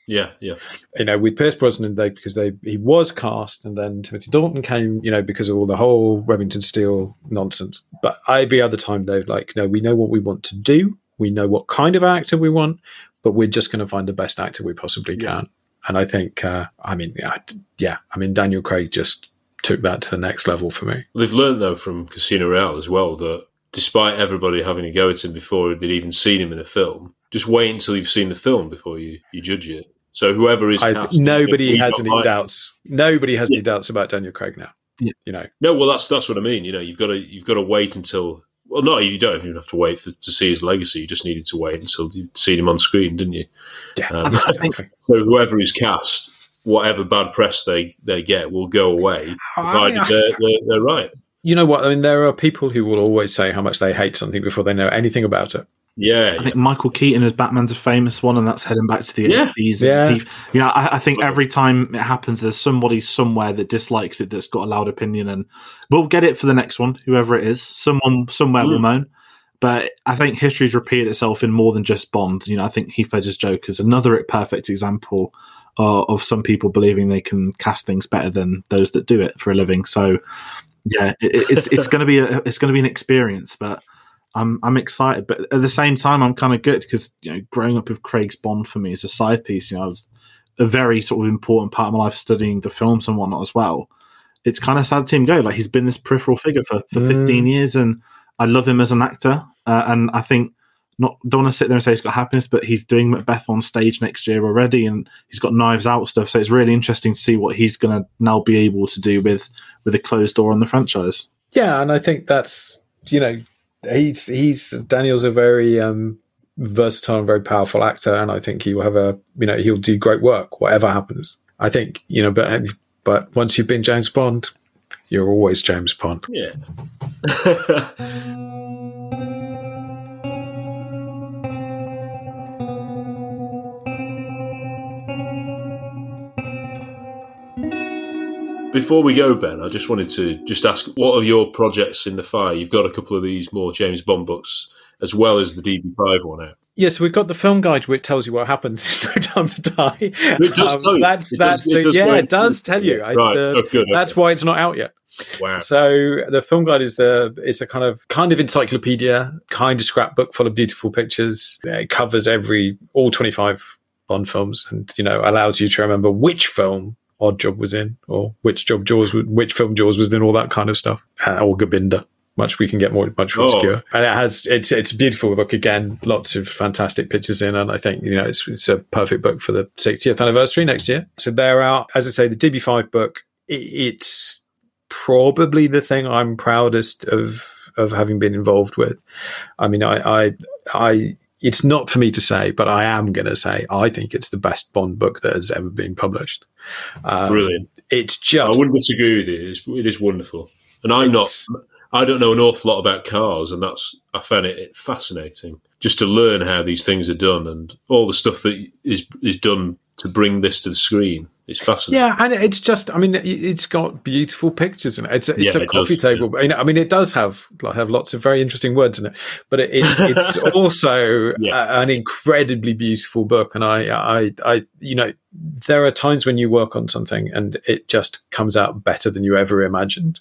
Yeah, yeah. You know, with Pierce Brosnan, they because they he was cast, and then Timothy Dalton came. You know, because of all the whole Remington Steele nonsense. But every other time they're like, no, we know what we want to do. We know what kind of actor we want, but we're just going to find the best actor we possibly can. And I think, uh, I mean, yeah, yeah, I mean, Daniel Craig just took that to the next level for me. They've learned though from Casino Royale as well that despite everybody having a go at him before they'd even seen him in the film, just wait until you've seen the film before you, you judge it. So whoever is I, cast, nobody has any like- doubts. Nobody has any doubts about Daniel Craig now. You know, No, well, that's that's what I mean. You know, you've got to you've got to wait until. Well, no, you don't even have to wait for, to see his legacy. You just needed to wait until you'd seen him on screen, didn't you? Yeah. Um, [laughs] [laughs] so whoever is cast, whatever bad press they, they get, will go away, provided I- they're, they're, they're right. you know what? I mean, there are people who will always say how much they hate something before they know anything about it. Yeah, I think Michael Keaton as Batman's a famous one, and that's heading back to the Yeah. 80s. Yeah. He- you know, I, I think every time it happens, there's somebody somewhere that dislikes it that's got a loud opinion, and we'll get it for the next one, whoever it is. Someone somewhere will Mm. moan. But I think history's repeated itself in more than just Bond. You know, I think Heath Ledger's Joker is another perfect example uh, of some people believing they can cast things better than those that do it for a living. So, yeah, it, it- it's it's [laughs] going to be a it's going to be an experience, but I'm I'm excited. But at the same time, I'm kind of good because you know, growing up with Craig's Bond for me is a side piece. You know, I was a very sort of important part of my life studying the films and whatnot as well. It's kind of sad to see him go. Like he's been this peripheral figure for, for 15 years, and I love him as an actor. Uh, and I think not don't want to sit there and say he's got happiness, but he's doing Macbeth on stage next year already, and he's got Knives Out stuff. So it's really interesting to see what he's going to now be able to do with with a closed door on the franchise. Yeah, and I think that's you know he's he's Daniel's a very um, versatile and very powerful actor, and I think he will have a you know he'll do great work whatever happens. I think you know, but but once you've been James Bond, you're always James Bond. Yeah. [laughs] Before we go, Ben, I just wanted to just ask, what are your projects in the fire? You've got a couple of these more James Bond books, as well as the DB5 one out. Yes, we've got the film guide which tells you what happens [laughs] in No Time to Die. It does Um. That's It that's does- it the does yeah, it does tell you. right. the- Oh, good, That's okay. why it's not out yet. Wow. So the film guide is the it's a kind of kind of encyclopedia, kind of scrapbook full of beautiful pictures. It covers every all twenty five Bond films, and you know allows you to remember which film Oddjob was in, or which job Jaws, which film Jaws was in, all that kind of stuff, uh, or Gobinda. Much we can get more much more Oh. obscure, and it has it's it's a beautiful book again, lots of fantastic pictures in, and I think you know it's it's a perfect book for the 60th anniversary next year. So they're out, as I say, the DB5 book. i it's probably the thing I'm proudest of of having been involved with. I mean, I, I, I it's not for me to say, but I am going to say I think it's the best Bond book that has ever been published. Um, Brilliant. It's just. I wouldn't disagree with you. It's, it is wonderful. And I'm not, I don't know an awful lot about cars, and that's, I found it fascinating just to learn how these things are done and all the stuff that is, is done to bring this to the screen. It's fascinating. Yeah, and it's just, I mean, it- it's got beautiful pictures in it. It's a, it's Yeah, a it coffee does, table. I mean- I mean, it does have like, have lots of very interesting words in it, but it, it's it's [laughs] also a, an incredibly beautiful book. And I, I, I, you know, there are times when you work on something and it just comes out better than you ever imagined.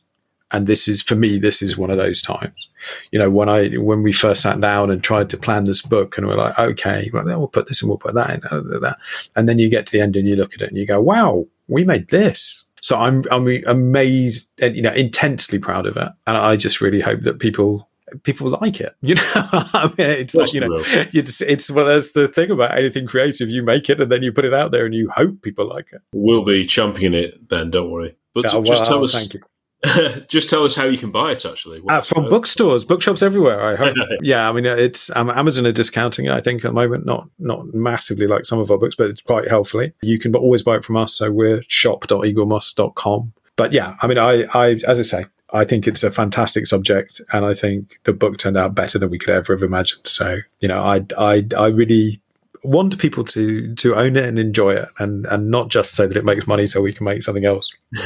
And this is for me, this is one of those times. You know, when I when we first sat down and tried to plan this book, and we're like, okay, well, then we'll put this and we'll put that in, uh, that, and then you get to the end and you look at it and you go, wow, we made this. So I'm I'm amazed and you know intensely proud of it, and I just really hope that people people like it. [laughs] You know, I mean, it's like you know, it's it's well, that's the thing about anything creative. You make it and then you put it out there, and you hope people like it. We'll be championing it, then don't worry. But just well, tell us, thank you. [laughs] just tell us how you can buy it, actually. Uh, from bookstores, bookshops everywhere. I hope. [laughs] yeah, I mean, it's um, Amazon are discounting it. I think at the moment, not not massively like some of our books, but it's quite healthily. You can always buy it from us. So we're shop.eaglemoss.com. But yeah, I mean, I, I as I say, I think it's a fantastic subject, and I think the book turned out better than we could ever have imagined. So you know, I I I really want people to to own it and enjoy it, and and not just say that it makes money so we can make something else. [laughs]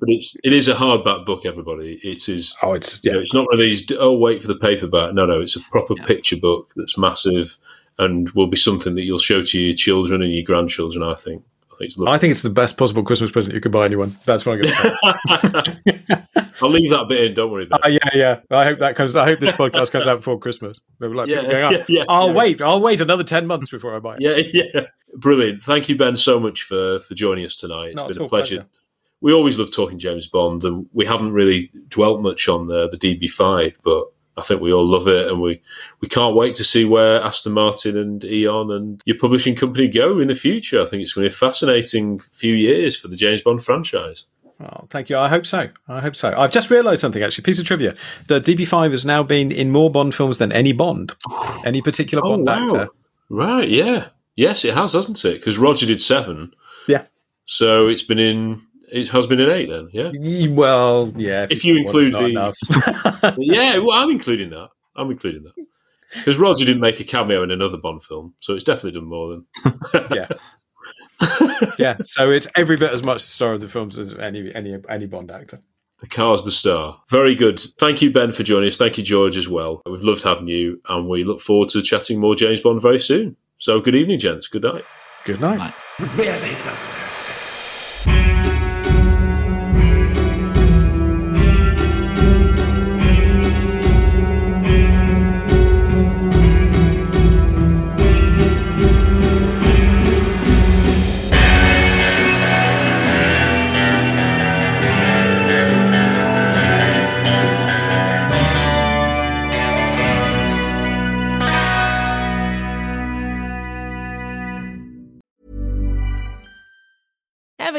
but it's it is a hardback book. Everybody, it is. Oh, it's you know, it's not one of these. Oh, wait for the paperback. No, no, it's a proper picture book that's massive and will be something that you'll show to your children and your grandchildren. I think. I think it's lovely. I think it's the best possible Christmas present you could buy anyone. That's what I'm going to say. [laughs] I'll leave that bit in. Don't worry about Uh, yeah, yeah. I hope that comes. I hope this podcast comes out before Christmas. Like, Yeah, people going, "Oh, yeah, yeah, I'll yeah. wait. I'll wait another ten months before I buy it. Yeah, [laughs] yeah. Brilliant. Thank you, Ben, so much for, for joining us tonight. It's No, been it's a pleasure. pleasure. We always love talking James Bond, and we haven't really dwelt much on uh, the, the DB5, but I think we all love it, and we, we can't wait to see where Aston Martin and Eon and your publishing company go in the future. I think it's going to be a fascinating few years for the James Bond franchise. Oh, thank you. I hope so. I hope so. I've just realised something actually. Piece of trivia: the DB5 has now been in more Bond films than any Bond, [sighs] any particular Oh, Bond wow. actor. Right, yeah. Yes, it has, hasn't it? Because Roger did seven. Yeah. So it's been in, it has been in eight then, yeah? Well, yeah. If you thought one is include the. [laughs] yeah, well, I'm including that. I'm including that. Because Roger didn't make a cameo in another Bond film, so it's definitely done more than. [laughs] yeah. [laughs] yeah. So it's every bit as much the star of the films as any any any Bond actor. The car's the star. Very good. Thank you, Ben, for joining us. Thank you, George, as well. We've loved having you, and we look forward to chatting more James Bond very soon. So, good evening, gents. Good night. Good night. Really Ever